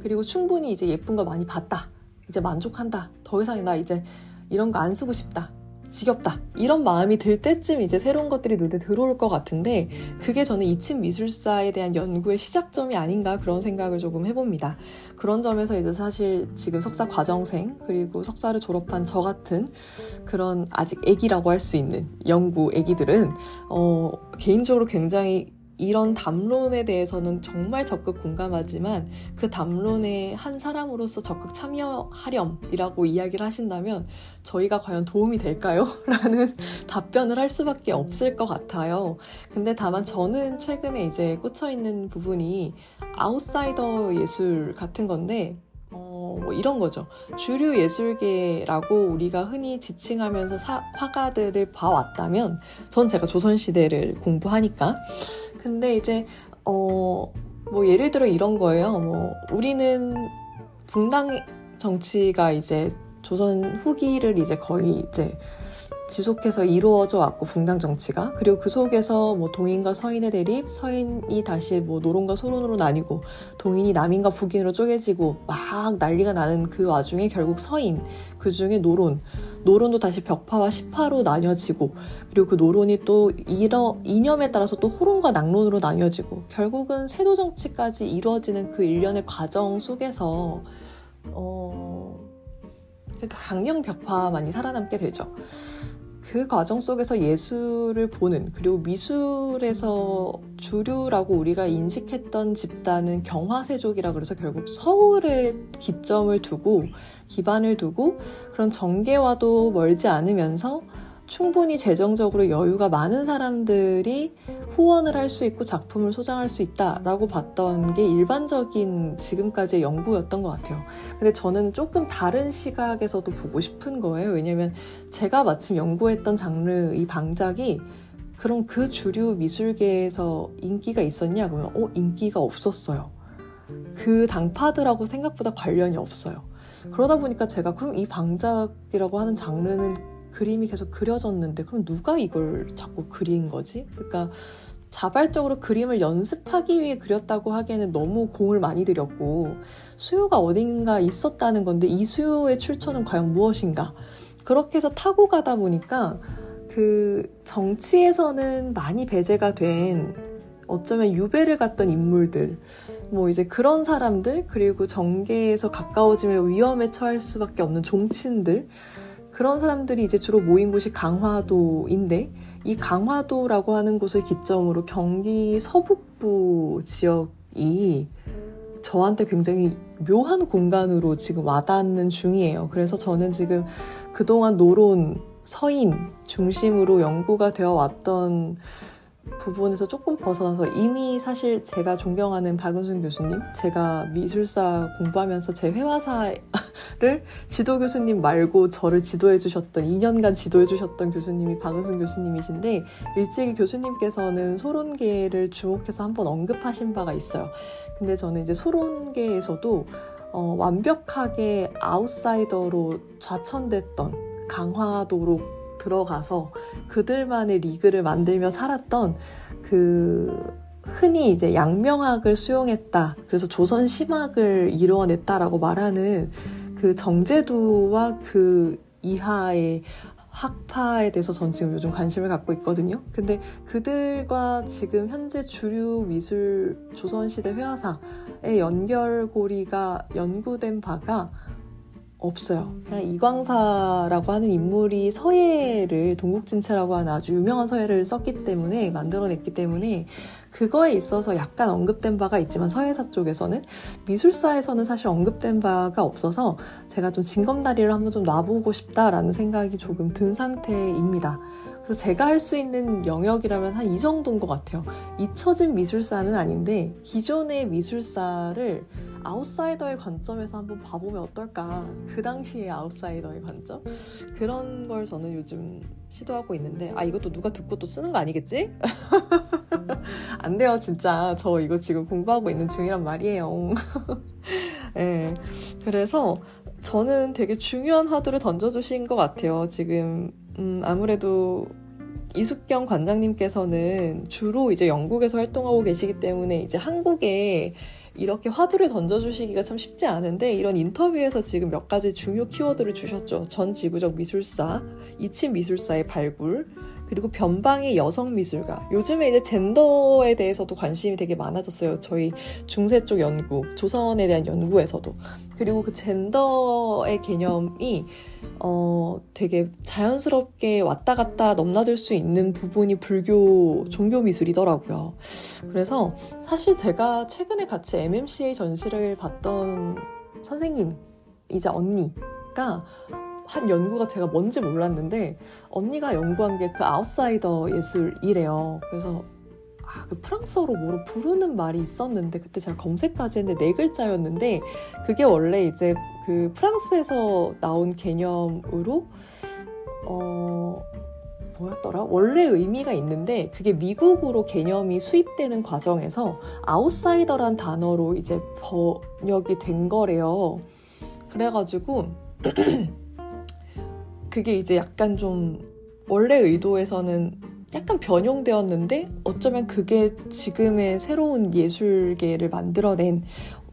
그리고 충분히 이제 예쁜 걸 많이 봤다. 이제 만족한다. 더 이상 나 이제 이런 거 안 쓰고 싶다. 지겹다. 이런 마음이 들 때쯤 이제 새로운 것들이 눈에 들어올 것 같은데 그게 저는 이침 미술사에 대한 연구의 시작점이 아닌가 그런 생각을 조금 해봅니다. 그런 점에서 이제 사실 지금 석사 과정생 그리고 석사를 졸업한 저 같은 그런 아직 애기라고 할 수 있는 연구 애기들은 어 개인적으로 굉장히 이런 담론에 대해서는 정말 적극 공감하지만 그 담론에 한 사람으로서 적극 참여하렴이라고 이야기를 하신다면 저희가 과연 도움이 될까요? 라는 답변을 할 수밖에 없을 것 같아요. 근데 다만 저는 최근에 이제 꽂혀 있는 부분이 아웃사이더 예술 같은 건데 어, 뭐 이런 거죠. 주류 예술계라고 우리가 흔히 지칭하면서 사, 화가들을 봐왔다면, 전 제가 조선시대를 공부하니까, 근데 이제 어 뭐 예를 들어 이런 거예요. 뭐 우리는 분당 정치가 이제 조선 후기를 이제 거의 이제 지속해서 이루어져 왔고 붕당 정치가 그리고 그 속에서 뭐 동인과 서인의 대립, 서인이 다시 뭐 노론과 소론으로 나뉘고 동인이 남인과 북인으로 쪼개지고 막 난리가 나는 그 와중에 결국 서인 그 중에 노론 노론도 다시 벽파와 시파로 나뉘어지고 그리고 그 노론이 또 이러, 이념에 따라서 또 호론과 낙론으로 나뉘어지고 결국은 세도 정치까지 이루어지는 그 일련의 과정 속에서 어 그러니까 강령 벽파만이 살아남게 되죠. 그 과정 속에서 예술을 보는 그리고 미술에서 주류라고 우리가 인식했던 집단은 경화세족이라 그래서 결국 서울에 기점을 두고 기반을 두고 그런 정계와도 멀지 않으면서 충분히 재정적으로 여유가 많은 사람들이 후원을 할 수 있고 작품을 소장할 수 있다라고 봤던 게 일반적인 지금까지의 연구였던 것 같아요. 근데 저는 조금 다른 시각에서도 보고 싶은 거예요. 왜냐면 제가 마침 연구했던 장르 이 방작이 그럼 그 주류 미술계에서 인기가 있었냐? 그러면 어 인기가 없었어요. 그 당파들하고 생각보다 관련이 없어요. 그러다 보니까 제가 그럼 이 방작이라고 하는 장르는 그림이 계속 그려졌는데 그럼 누가 이걸 자꾸 그린 거지? 그러니까 자발적으로 그림을 연습하기 위해 그렸다고 하기에는 너무 공을 많이 들였고 수요가 어딘가 있었다는 건데 이 수요의 출처는 과연 무엇인가? 그렇게 해서 타고 가다 보니까 그 정치에서는 많이 배제가 된 어쩌면 유배를 갔던 인물들, 뭐 이제 그런 사람들, 그리고 정계에서 가까워지면 위험에 처할 수밖에 없는 종친들, 그런 사람들이 이제 주로 모인 곳이 강화도인데 이 강화도라고 하는 곳을 기점으로 경기 서북부 지역이 저한테 굉장히 묘한 공간으로 지금 와닿는 중이에요. 그래서 저는 지금 그동안 노론, 서인 중심으로 연구가 되어 왔던 부분에서 조금 벗어나서 이미 사실 제가 존경하는 박은순 교수님, 제가 미술사 공부하면서 제 회화사를 지도 교수님 말고 저를 지도해 주셨던, 2년간 지도해 주셨던 교수님이 박은순 교수님이신데, 일찍이 교수님께서는 소론계를 주목해서 한번 언급하신 바가 있어요. 근데 저는 이제 소론계에서도 어, 완벽하게 아웃사이더로 좌천됐던 강화도로 들어가서 그들만의 리그를 만들며 살았던 그 흔히 이제 양명학을 수용했다. 그래서 조선 심학을 이루어냈다라고 말하는 그 정제도와 그 이하의 학파에 대해서 전 지금 요즘 관심을 갖고 있거든요. 근데 그들과 지금 현재 주류 미술 조선시대 회화사의 연결고리가 연구된 바가 없어요. 그냥 이광사라고 하는 인물이 서예를 동국진체라고 하는 아주 유명한 서예를 썼기 때문에 만들어냈기 때문에 그거에 있어서 약간 언급된 바가 있지만 서예사 쪽에서는 미술사에서는 사실 언급된 바가 없어서 제가 좀 징검다리를 한번 좀 놔보고 싶다라는 생각이 조금 든 상태입니다. 그래서 제가 할 수 있는 영역이라면 한 이 정도인 것 같아요. 잊혀진 미술사는 아닌데 기존의 미술사를 아웃사이더의 관점에서 한번 봐보면 어떨까. 그 당시의 아웃사이더의 관점? 그런 걸 저는 요즘 시도하고 있는데, 아, 이것도 누가 듣고 또 쓰는 거 아니겠지? 안 돼요, 진짜. 저 이거 지금 공부하고 있는 중이란 말이에요. 네. 그래서 저는 되게 중요한 화두를 던져주신 것 같아요. 지금, 음, 아무래도 이숙경 관장님께서는 주로 이제 영국에서 활동하고 계시기 때문에 이제 한국에 이렇게 화두를 던져주시기가 참 쉽지 않은데 이런 인터뷰에서 지금 몇 가지 중요 키워드를 주셨죠. 전 지구적 미술사, 이친 미술사의 발굴, 그리고 변방의 여성 미술가. 요즘에 이제 젠더에 대해서도 관심이 되게 많아졌어요. 저희 중세 쪽 연구, 조선에 대한 연구에서도. 그리고 그 젠더의 개념이 어 되게 자연스럽게 왔다 갔다 넘나들 수 있는 부분이 불교 종교 미술이더라고요. 그래서 사실 제가 최근에 같이 MMCA 전시를 봤던 선생님이자 언니가 한 연구가 제가 뭔지 몰랐는데 언니가 연구한 게 그 아웃사이더 예술이래요. 그래서 아, 그 프랑스어로 뭐로 부르는 말이 있었는데 그때 제가 검색까지 했는데 네 글자였는데 그게 원래 이제 그 프랑스에서 나온 개념으로 어 뭐였더라? 원래 의미가 있는데 그게 미국으로 개념이 수입되는 과정에서 아웃사이더란 단어로 이제 번역이 된 거래요. 그래가지고 그게 이제 약간 좀 원래 의도에서는 약간 변형되었는데 어쩌면 그게 지금의 새로운 예술계를 만들어낸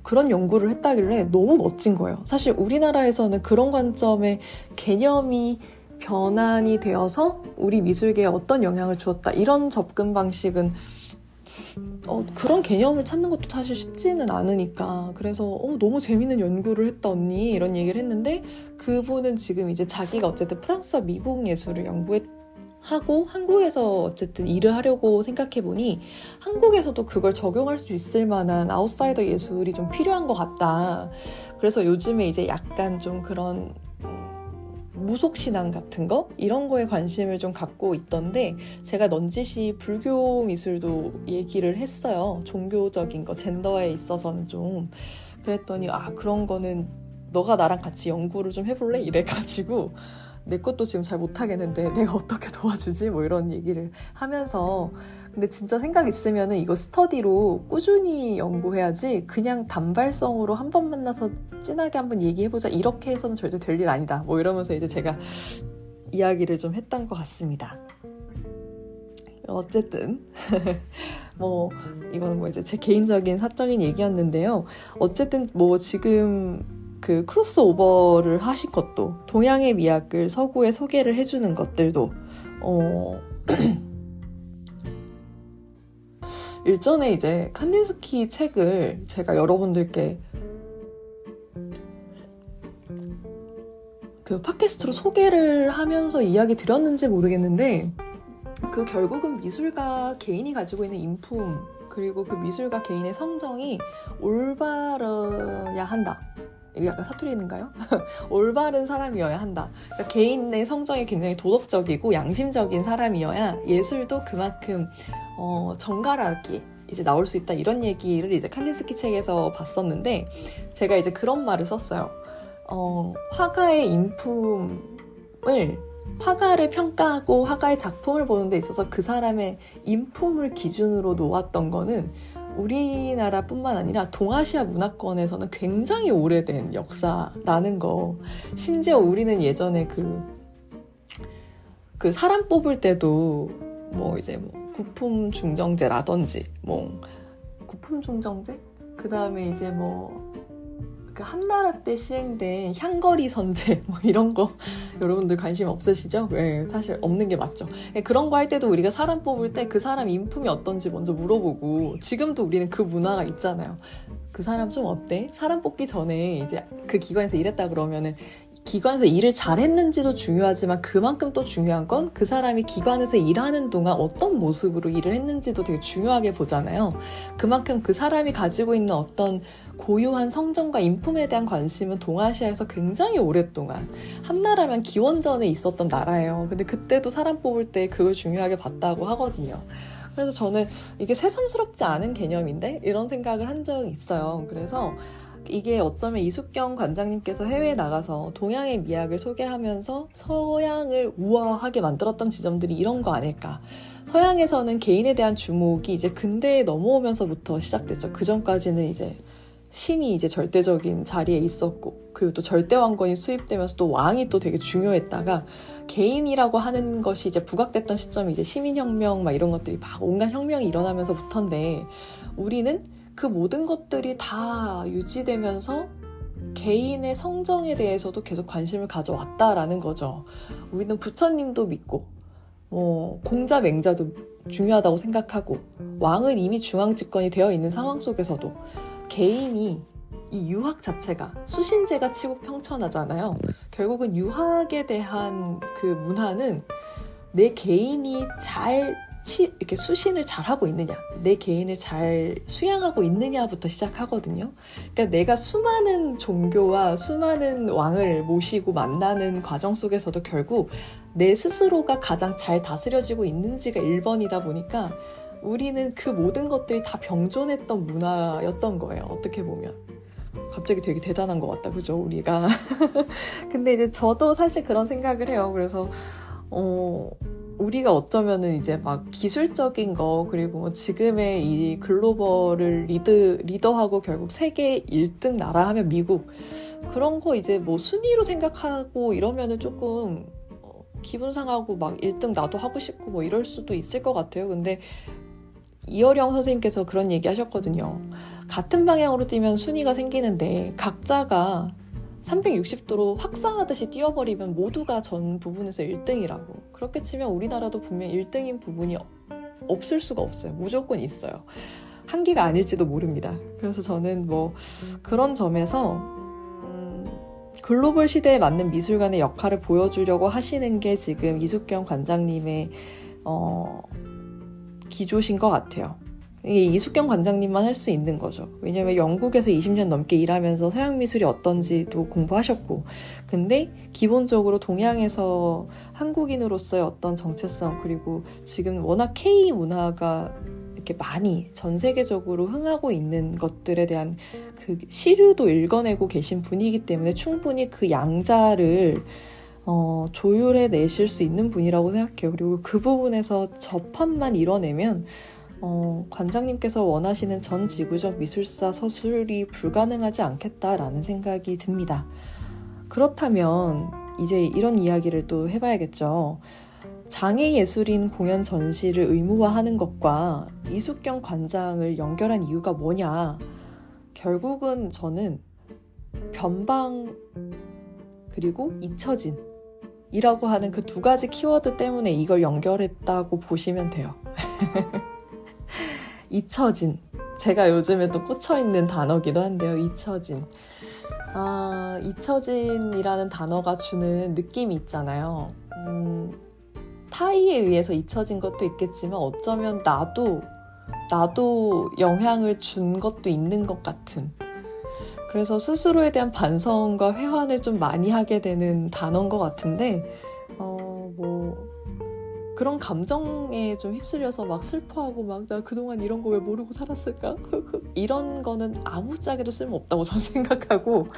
그런 연구를 했다길래 너무 멋진 거예요. 사실 우리나라에서는 그런 관점의 개념이 변환이 되어서 우리 미술계에 어떤 영향을 주었다. 이런 접근 방식은 어, 그런 개념을 찾는 것도 사실 쉽지는 않으니까 그래서 어, 너무 재밌는 연구를 했다 언니 이런 얘기를 했는데 그분은 지금 이제 자기가 어쨌든 프랑스와 미국 예술을 연구했 하고 한국에서 어쨌든 일을 하려고 생각해 보니 한국에서도 그걸 적용할 수 있을 만한 아웃사이더 예술이 좀 필요한 것 같다. 그래서 요즘에 이제 약간 좀 그런 무속신앙 같은 거? 이런 거에 관심을 좀 갖고 있던데 제가 넌지시 불교 미술도 얘기를 했어요. 종교적인 거 젠더에 있어서는 좀. 그랬더니 아 그런 거는 너가 나랑 같이 연구를 좀 해볼래? 이래가지고 내 것도 지금 잘 못하겠는데 내가 어떻게 도와주지? 뭐 이런 얘기를 하면서 근데 진짜 생각 있으면은 이거 스터디로 꾸준히 연구해야지 그냥 단발성으로 한 번 만나서 진하게 한번 얘기해보자 이렇게 해서는 절대 될 일 아니다 뭐 이러면서 이제 제가 이야기를 좀 했던 것 같습니다. 어쨌든 뭐 이건 뭐 이제 제 개인적인 사적인 얘기였는데요. 어쨌든 뭐 지금 그 크로스오버를 하신 것도 동양의 미학을 서구에 소개를 해주는 것들도 어 일전에 이제 칸딘스키 책을 제가 여러분들께 그 팟캐스트로 소개를 하면서 이야기 드렸는지 모르겠는데 그 결국은 미술가 개인이 가지고 있는 인품 그리고 그 미술가 개인의 성정이 올바르야 한다. 이게 약간 사투리 있는가요? 올바른 사람이어야 한다. 그러니까 개인의 성정이 굉장히 도덕적이고 양심적인 사람이어야 예술도 그만큼 어, 정갈하게 이제 나올 수 있다 이런 얘기를 이제 칸디스키 책에서 봤었는데 제가 이제 그런 말을 썼어요. 어, 화가의 인품을 화가를 평가하고 화가의 작품을 보는 데 있어서 그 사람의 인품을 기준으로 놓았던 거는 우리나라뿐만 아니라 동아시아 문화권에서는 굉장히 오래된 역사라는 거. 심지어 우리는 예전에 그, 그 사람 뽑을 때도 뭐 이제 뭐 구품 중정제라든지 뭐 구품 중정제? 그 다음에 이제 뭐 그 한나라 때 시행된 향거리 선제 뭐 이런 거 여러분들 관심 없으시죠? 네, 사실 없는 게 맞죠. 네, 그런 거 할 때도 우리가 사람 뽑을 때 그 사람 인품이 어떤지 먼저 물어보고 지금도 우리는 그 문화가 있잖아요. 그 사람 좀 어때? 사람 뽑기 전에 이제 그 기관에서 일했다 그러면은 기관에서 일을 잘했는지도 중요하지만 그만큼 또 중요한 건 그 사람이 기관에서 일하는 동안 어떤 모습으로 일을 했는지도 되게 중요하게 보잖아요. 그만큼 그 사람이 가지고 있는 어떤 고유한 성정과 인품에 대한 관심은 동아시아에서 굉장히 오랫동안 한나라면 기원전에 있었던 나라예요. 근데 그때도 사람 뽑을 때 그걸 중요하게 봤다고 하거든요. 그래서 저는 이게 새삼스럽지 않은 개념인데 이런 생각을 한 적이 있어요. 그래서 이게 어쩌면 이숙경 관장님께서 해외에 나가서 동양의 미학을 소개하면서 서양을 우아하게 만들었던 지점들이 이런 거 아닐까. 서양에서는 개인에 대한 주목이 이제 근대에 넘어오면서부터 시작됐죠. 그 전까지는 이제 신이 이제 절대적인 자리에 있었고, 그리고 또 절대왕권이 수입되면서 또 왕이 또 되게 중요했다가, 개인이라고 하는 것이 이제 부각됐던 시점이 이제 시민혁명 막 이런 것들이 막 온갖 혁명이 일어나면서부터인데, 우리는 그 모든 것들이 다 유지되면서 개인의 성정에 대해서도 계속 관심을 가져왔다라는 거죠. 우리는 부처님도 믿고, 뭐, 공자 맹자도 중요하다고 생각하고, 왕은 이미 중앙 집권이 되어 있는 상황 속에서도 개인이 이 유학 자체가 수신제가 치고 평천하잖아요. 결국은 유학에 대한 그 문화는 내 개인이 잘 치, 이렇게 수신을 잘 하고 있느냐, 내 개인을 잘 수양하고 있느냐부터 시작하거든요. 그러니까 내가 수많은 종교와 수많은 왕을 모시고 만나는 과정 속에서도 결국 내 스스로가 가장 잘 다스려지고 있는지가 1번이다 보니까 우리는 그 모든 것들이 다 병존했던 문화였던 거예요. 어떻게 보면. 갑자기 되게 대단한 것 같다. 그죠? 우리가. 근데 이제 저도 사실 그런 생각을 해요. 그래서, 어, 우리가 어쩌면은 이제 막 기술적인 거 그리고 뭐 지금의 이 글로벌을 리드 리더하고 결국 세계 1등 나라 하면 미국 그런 거 이제 뭐 순위로 생각하고 이러면은 조금 어, 기분 상하고 막 1등 나도 하고 싶고 뭐 이럴 수도 있을 것 같아요. 근데 이어령 선생님께서 그런 얘기 하셨거든요. 같은 방향으로 뛰면 순위가 생기는데 각자가 360도로 확산하듯이 뛰어버리면 모두가 전 부분에서 1등이라고. 그렇게 치면 우리나라도 분명 1등인 부분이 없을 수가 없어요. 무조건 있어요. 한계가 아닐지도 모릅니다. 그래서 저는 뭐 그런 점에서 음, 글로벌 시대에 맞는 미술관의 역할을 보여주려고 하시는 게 지금 이숙경 관장님의 어, 기조신 것 같아요. 이게 이숙경 관장님만 할 수 있는 거죠. 왜냐면 영국에서 20년 넘게 일하면서 서양 미술이 어떤지도 공부하셨고, 근데 기본적으로 동양에서 한국인으로서의 어떤 정체성, 그리고 지금 워낙 K 문화가 이렇게 많이 전 세계적으로 흥하고 있는 것들에 대한 그 시류도 읽어내고 계신 분이기 때문에 충분히 그 양자를 어, 조율해 내실 수 있는 분이라고 생각해요. 그리고 그 부분에서 접합만 이뤄내면 어, 관장님께서 원하시는 전 지구적 미술사 서술이 불가능하지 않겠다라는 생각이 듭니다. 그렇다면 이제 이런 이야기를 또 해봐야겠죠. 장애 예술인 공연 전시를 의무화하는 것과 이숙경 관장을 연결한 이유가 뭐냐? 결국은 저는 변방 그리고 잊혀진 이라고 하는 그 두 가지 키워드 때문에 이걸 연결했다고 보시면 돼요. 잊혀진. 제가 요즘에 또 꽂혀있는 단어기도 한데요. 잊혀진. 아, 잊혀진이라는 단어가 주는 느낌이 있잖아요. 음, 타이에 의해서 잊혀진 것도 있겠지만 어쩌면 나도, 나도 영향을 준 것도 있는 것 같은. 그래서 스스로에 대한 반성과 회환을 좀 많이 하게 되는 단어인 것 같은데, 어, 뭐, 그런 감정에 좀 휩쓸려서 막 슬퍼하고 막 나 그동안 이런 거 왜 모르고 살았을까? 이런 거는 아무짝에도 쓸모없다고 저는 생각하고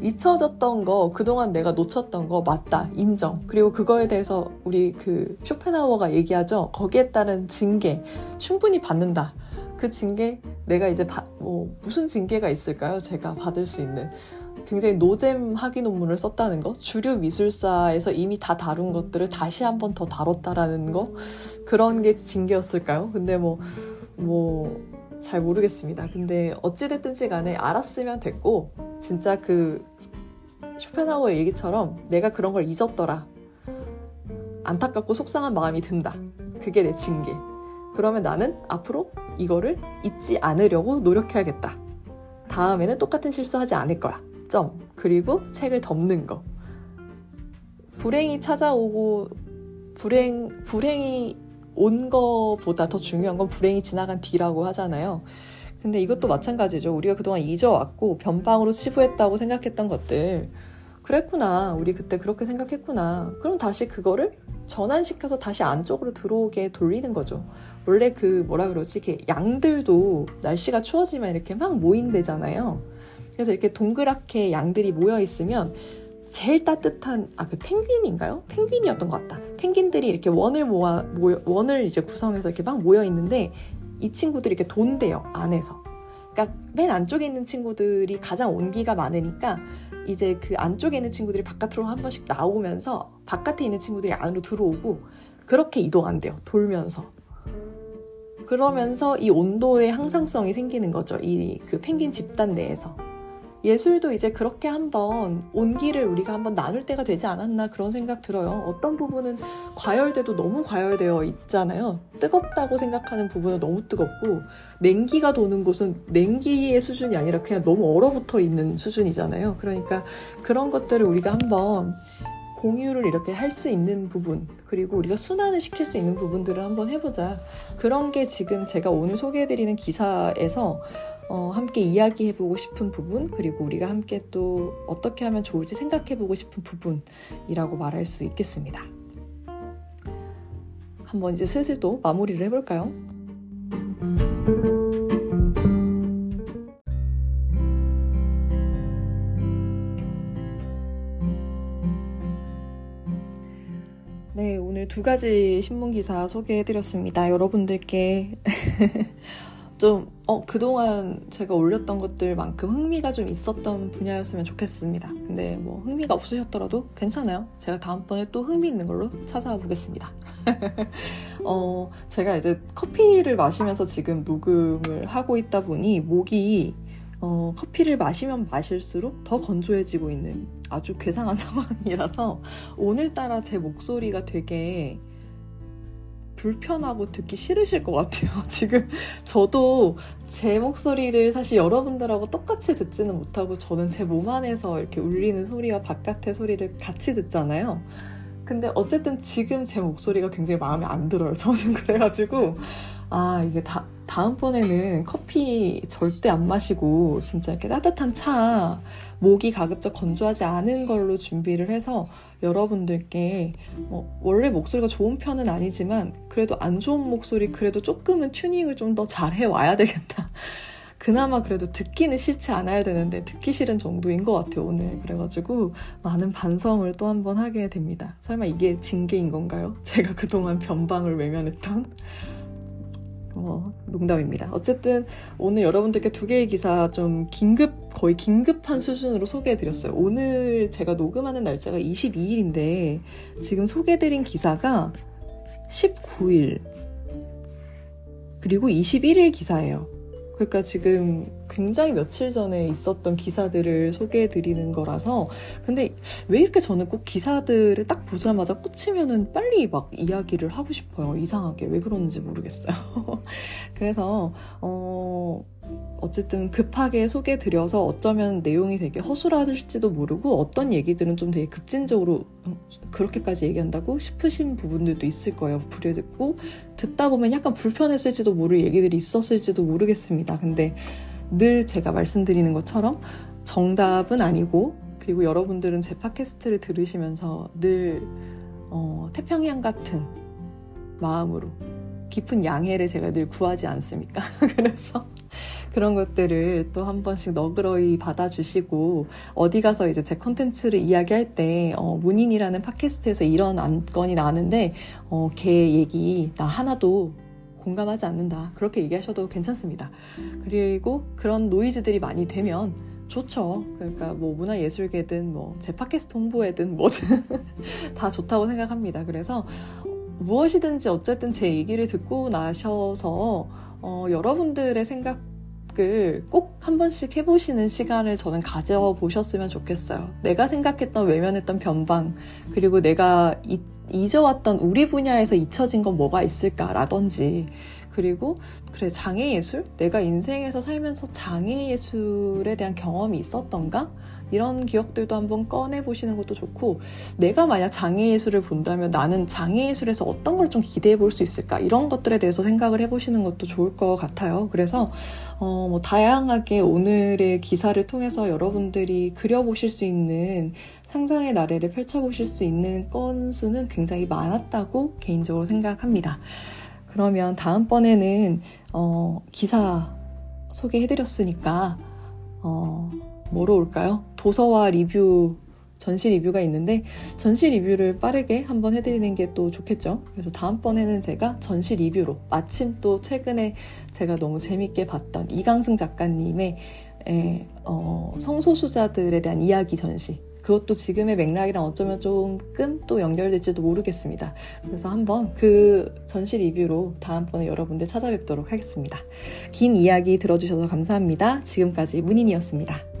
잊혀졌던 거 그동안 내가 놓쳤던 거 맞다 인정. 그리고 그거에 대해서 우리 그 쇼펜하워가 얘기하죠 거기에 따른 징계 충분히 받는다. 그 징계 내가 이제 바, 뭐 무슨 징계가 있을까요? 제가 받을 수 있는 굉장히 노잼 학위 논문을 썼다는 거, 주류 미술사에서 이미 다 다룬 것들을 다시 한 번 더 다뤘다라는 거, 그런 게 징계였을까요? 근데 뭐, 뭐, 잘 모르겠습니다. 근데 어찌됐든지 간에 알았으면 됐고, 진짜 그, 슈펜하우의 얘기처럼 내가 그런 걸 잊었더라. 안타깝고 속상한 마음이 든다. 그게 내 징계. 그러면 나는 앞으로 이거를 잊지 않으려고 노력해야겠다. 다음에는 똑같은 실수하지 않을 거야. 점, 그리고 책을 덮는 거. 불행이 찾아오고, 불행, 불행이 온 거보다 더 중요한 건 불행이 지나간 뒤라고 하잖아요. 근데 이것도 마찬가지죠. 우리가 그동안 잊어왔고, 변방으로 치부했다고 생각했던 것들. 그랬구나. 우리 그때 그렇게 생각했구나. 그럼 다시 그거를 전환시켜서 다시 안쪽으로 들어오게 돌리는 거죠. 원래 그 뭐라 그러지? 양들도 날씨가 추워지면 이렇게 막 모인대잖아요. 그래서 이렇게 동그랗게 양들이 모여 있으면 제일 따뜻한 아 그 펭귄인가요? 펭귄이었던 것 같다. 펭귄들이 이렇게 원을 모아 모여, 원을 이제 구성해서 이렇게 막 모여 있는데 이 친구들이 이렇게 돈대요 안에서. 그러니까 맨 안쪽에 있는 친구들이 가장 온기가 많으니까 이제 그 안쪽에 있는 친구들이 바깥으로 한 번씩 나오면서 바깥에 있는 친구들이 안으로 들어오고 그렇게 이동한대요. 돌면서. 그러면서 이 온도의 항상성이 생기는 거죠. 이 그 펭귄 집단 내에서. 예술도 이제 그렇게 한번 온기를 우리가 한번 나눌 때가 되지 않았나 그런 생각 들어요. 어떤 부분은 과열돼도 너무 과열되어 있잖아요. 뜨겁다고 생각하는 부분은 너무 뜨겁고 냉기가 도는 곳은 냉기의 수준이 아니라 그냥 너무 얼어붙어 있는 수준이잖아요. 그러니까 그런 것들을 우리가 한번 공유를 이렇게 할 수 있는 부분, 그리고 우리가 순환을 시킬 수 있는 부분들을 한번 해보자. 그런 게 지금 제가 오늘 소개해드리는 기사에서 어, 함께 이야기해보고 싶은 부분, 그리고 우리가 함께 또 어떻게 하면 좋을지 생각해보고 싶은 부분이라고 말할 수 있겠습니다. 한번 이제 슬슬 또 마무리를 해볼까요? 네, 오늘 두 가지 신문 기사 소개해드렸습니다. 여러분들께 좀, 어, 그동안 제가 올렸던 것들만큼 흥미가 좀 있었던 분야였으면 좋겠습니다. 근데 뭐 흥미가 없으셨더라도 괜찮아요. 제가 다음번에 또 흥미 있는 걸로 찾아와 보겠습니다. 어, 제가 이제 커피를 마시면서 지금 녹음을 하고 있다 보니 목이 어, 커피를 마시면 마실수록 더 건조해지고 있는 아주 괴상한 상황이라서 오늘따라 제 목소리가 되게 불편하고 듣기 싫으실 것 같아요. 지금 저도 제 목소리를 사실 여러분들하고 똑같이 듣지는 못하고 저는 제 몸 안에서 이렇게 울리는 소리와 바깥의 소리를 같이 듣잖아요. 근데 어쨌든 지금 제 목소리가 굉장히 마음에 안 들어요. 저는 그래가지고 아 이게 다 다음번에는 커피 절대 안 마시고 진짜 이렇게 따뜻한 차 목이 가급적 건조하지 않은 걸로 준비를 해서 여러분들께 뭐 원래 목소리가 좋은 편은 아니지만 그래도 안 좋은 목소리 그래도 조금은 튜닝을 좀 더 잘 해 와야 되겠다. 그나마 그래도 듣기는 싫지 않아야 되는데 듣기 싫은 정도인 것 같아요 오늘 그래가지고 많은 반성을 또 한 번 하게 됩니다 설마 이게 징계인 건가요? 제가 그동안 변방을 외면했던 어, 농담입니다. 어쨌든 오늘 여러분들께 두 개의 기사 좀 긴급, 거의 긴급한 수준으로 소개해드렸어요. 오늘 제가 녹음하는 날짜가 22일인데 지금 소개해드린 기사가 19일 그리고 21일 기사예요. 그러니까 지금 굉장히 며칠 전에 있었던 기사들을 소개해 드리는 거라서 근데 왜 이렇게 저는 꼭 기사들을 딱 보자마자 꽂히면은 빨리 막 이야기를 하고 싶어요. 이상하게 왜 그런지 모르겠어요. 그래서 어 어쨌든 급하게 소개 드려서 어쩌면 내용이 되게 허술할지도 모르고 어떤 얘기들은 좀 되게 급진적으로 음, 그렇게까지 얘기한다고 싶으신 부분들도 있을 거예요. 부려듣고 듣다 보면 약간 불편했을지도 모를 얘기들이 있었을지도 모르겠습니다. 근데 늘 제가 말씀드리는 것처럼 정답은 아니고 그리고 여러분들은 제 팟캐스트를 들으시면서 늘 어, 태평양 같은 마음으로 깊은 양해를 제가 늘 구하지 않습니까? 그래서 그런 것들을 또 한 번씩 너그러이 받아주시고 어디 가서 이제 제 컨텐츠를 이야기할 때 어, 문인이라는 팟캐스트에서 이런 안건이 나는데 어, 걔 얘기 나 하나도 공감하지 않는다. 그렇게 얘기하셔도 괜찮습니다. 그리고 그런 노이즈들이 많이 되면 좋죠. 그러니까 뭐 문화예술계든 뭐 제 팟캐스트 홍보에든 뭐든 다 좋다고 생각합니다. 그래서 무엇이든지 어쨌든 제 얘기를 듣고 나셔서 어, 여러분들의 생각을 꼭 한 번씩 해보시는 시간을 저는 가져보셨으면 좋겠어요. 내가 생각했던 외면했던 변방, 그리고 내가 이, 잊어왔던 우리 분야에서 잊혀진 건 뭐가 있을까라든지, 그리고 그래 장애 예술 내가 인생에서 살면서 장애 예술에 대한 경험이 있었던가 이런 기억들도 한번 꺼내 보시는 것도 좋고 내가 만약 장애 예술을 본다면 나는 장애 예술에서 어떤 걸 좀 기대해 볼 수 있을까 이런 것들에 대해서 생각을 해보시는 것도 좋을 것 같아요. 그래서 어, 뭐 다양하게 오늘의 기사를 통해서 여러분들이 그려보실 수 있는 상상의 나래를 펼쳐보실 수 있는 건수는 굉장히 많았다고 개인적으로 생각합니다. 그러면 다음번에는 어, 기사 소개해드렸으니까 어, 뭐로 올까요? 도서와 리뷰 전시 리뷰가 있는데 전시 리뷰를 빠르게 한번 해드리는 게 또 좋겠죠. 그래서 다음번에는 제가 전시 리뷰로 마침 또 최근에 제가 너무 재밌게 봤던 이강승 작가님의 에, 어, 성소수자들에 대한 이야기 전시 그것도 지금의 맥락이랑 어쩌면 조금 또 연결될지도 모르겠습니다. 그래서 한번 그 전시 리뷰로 다음번에 여러분들 찾아뵙도록 하겠습니다. 긴 이야기 들어주셔서 감사합니다. 지금까지 문인이었습니다.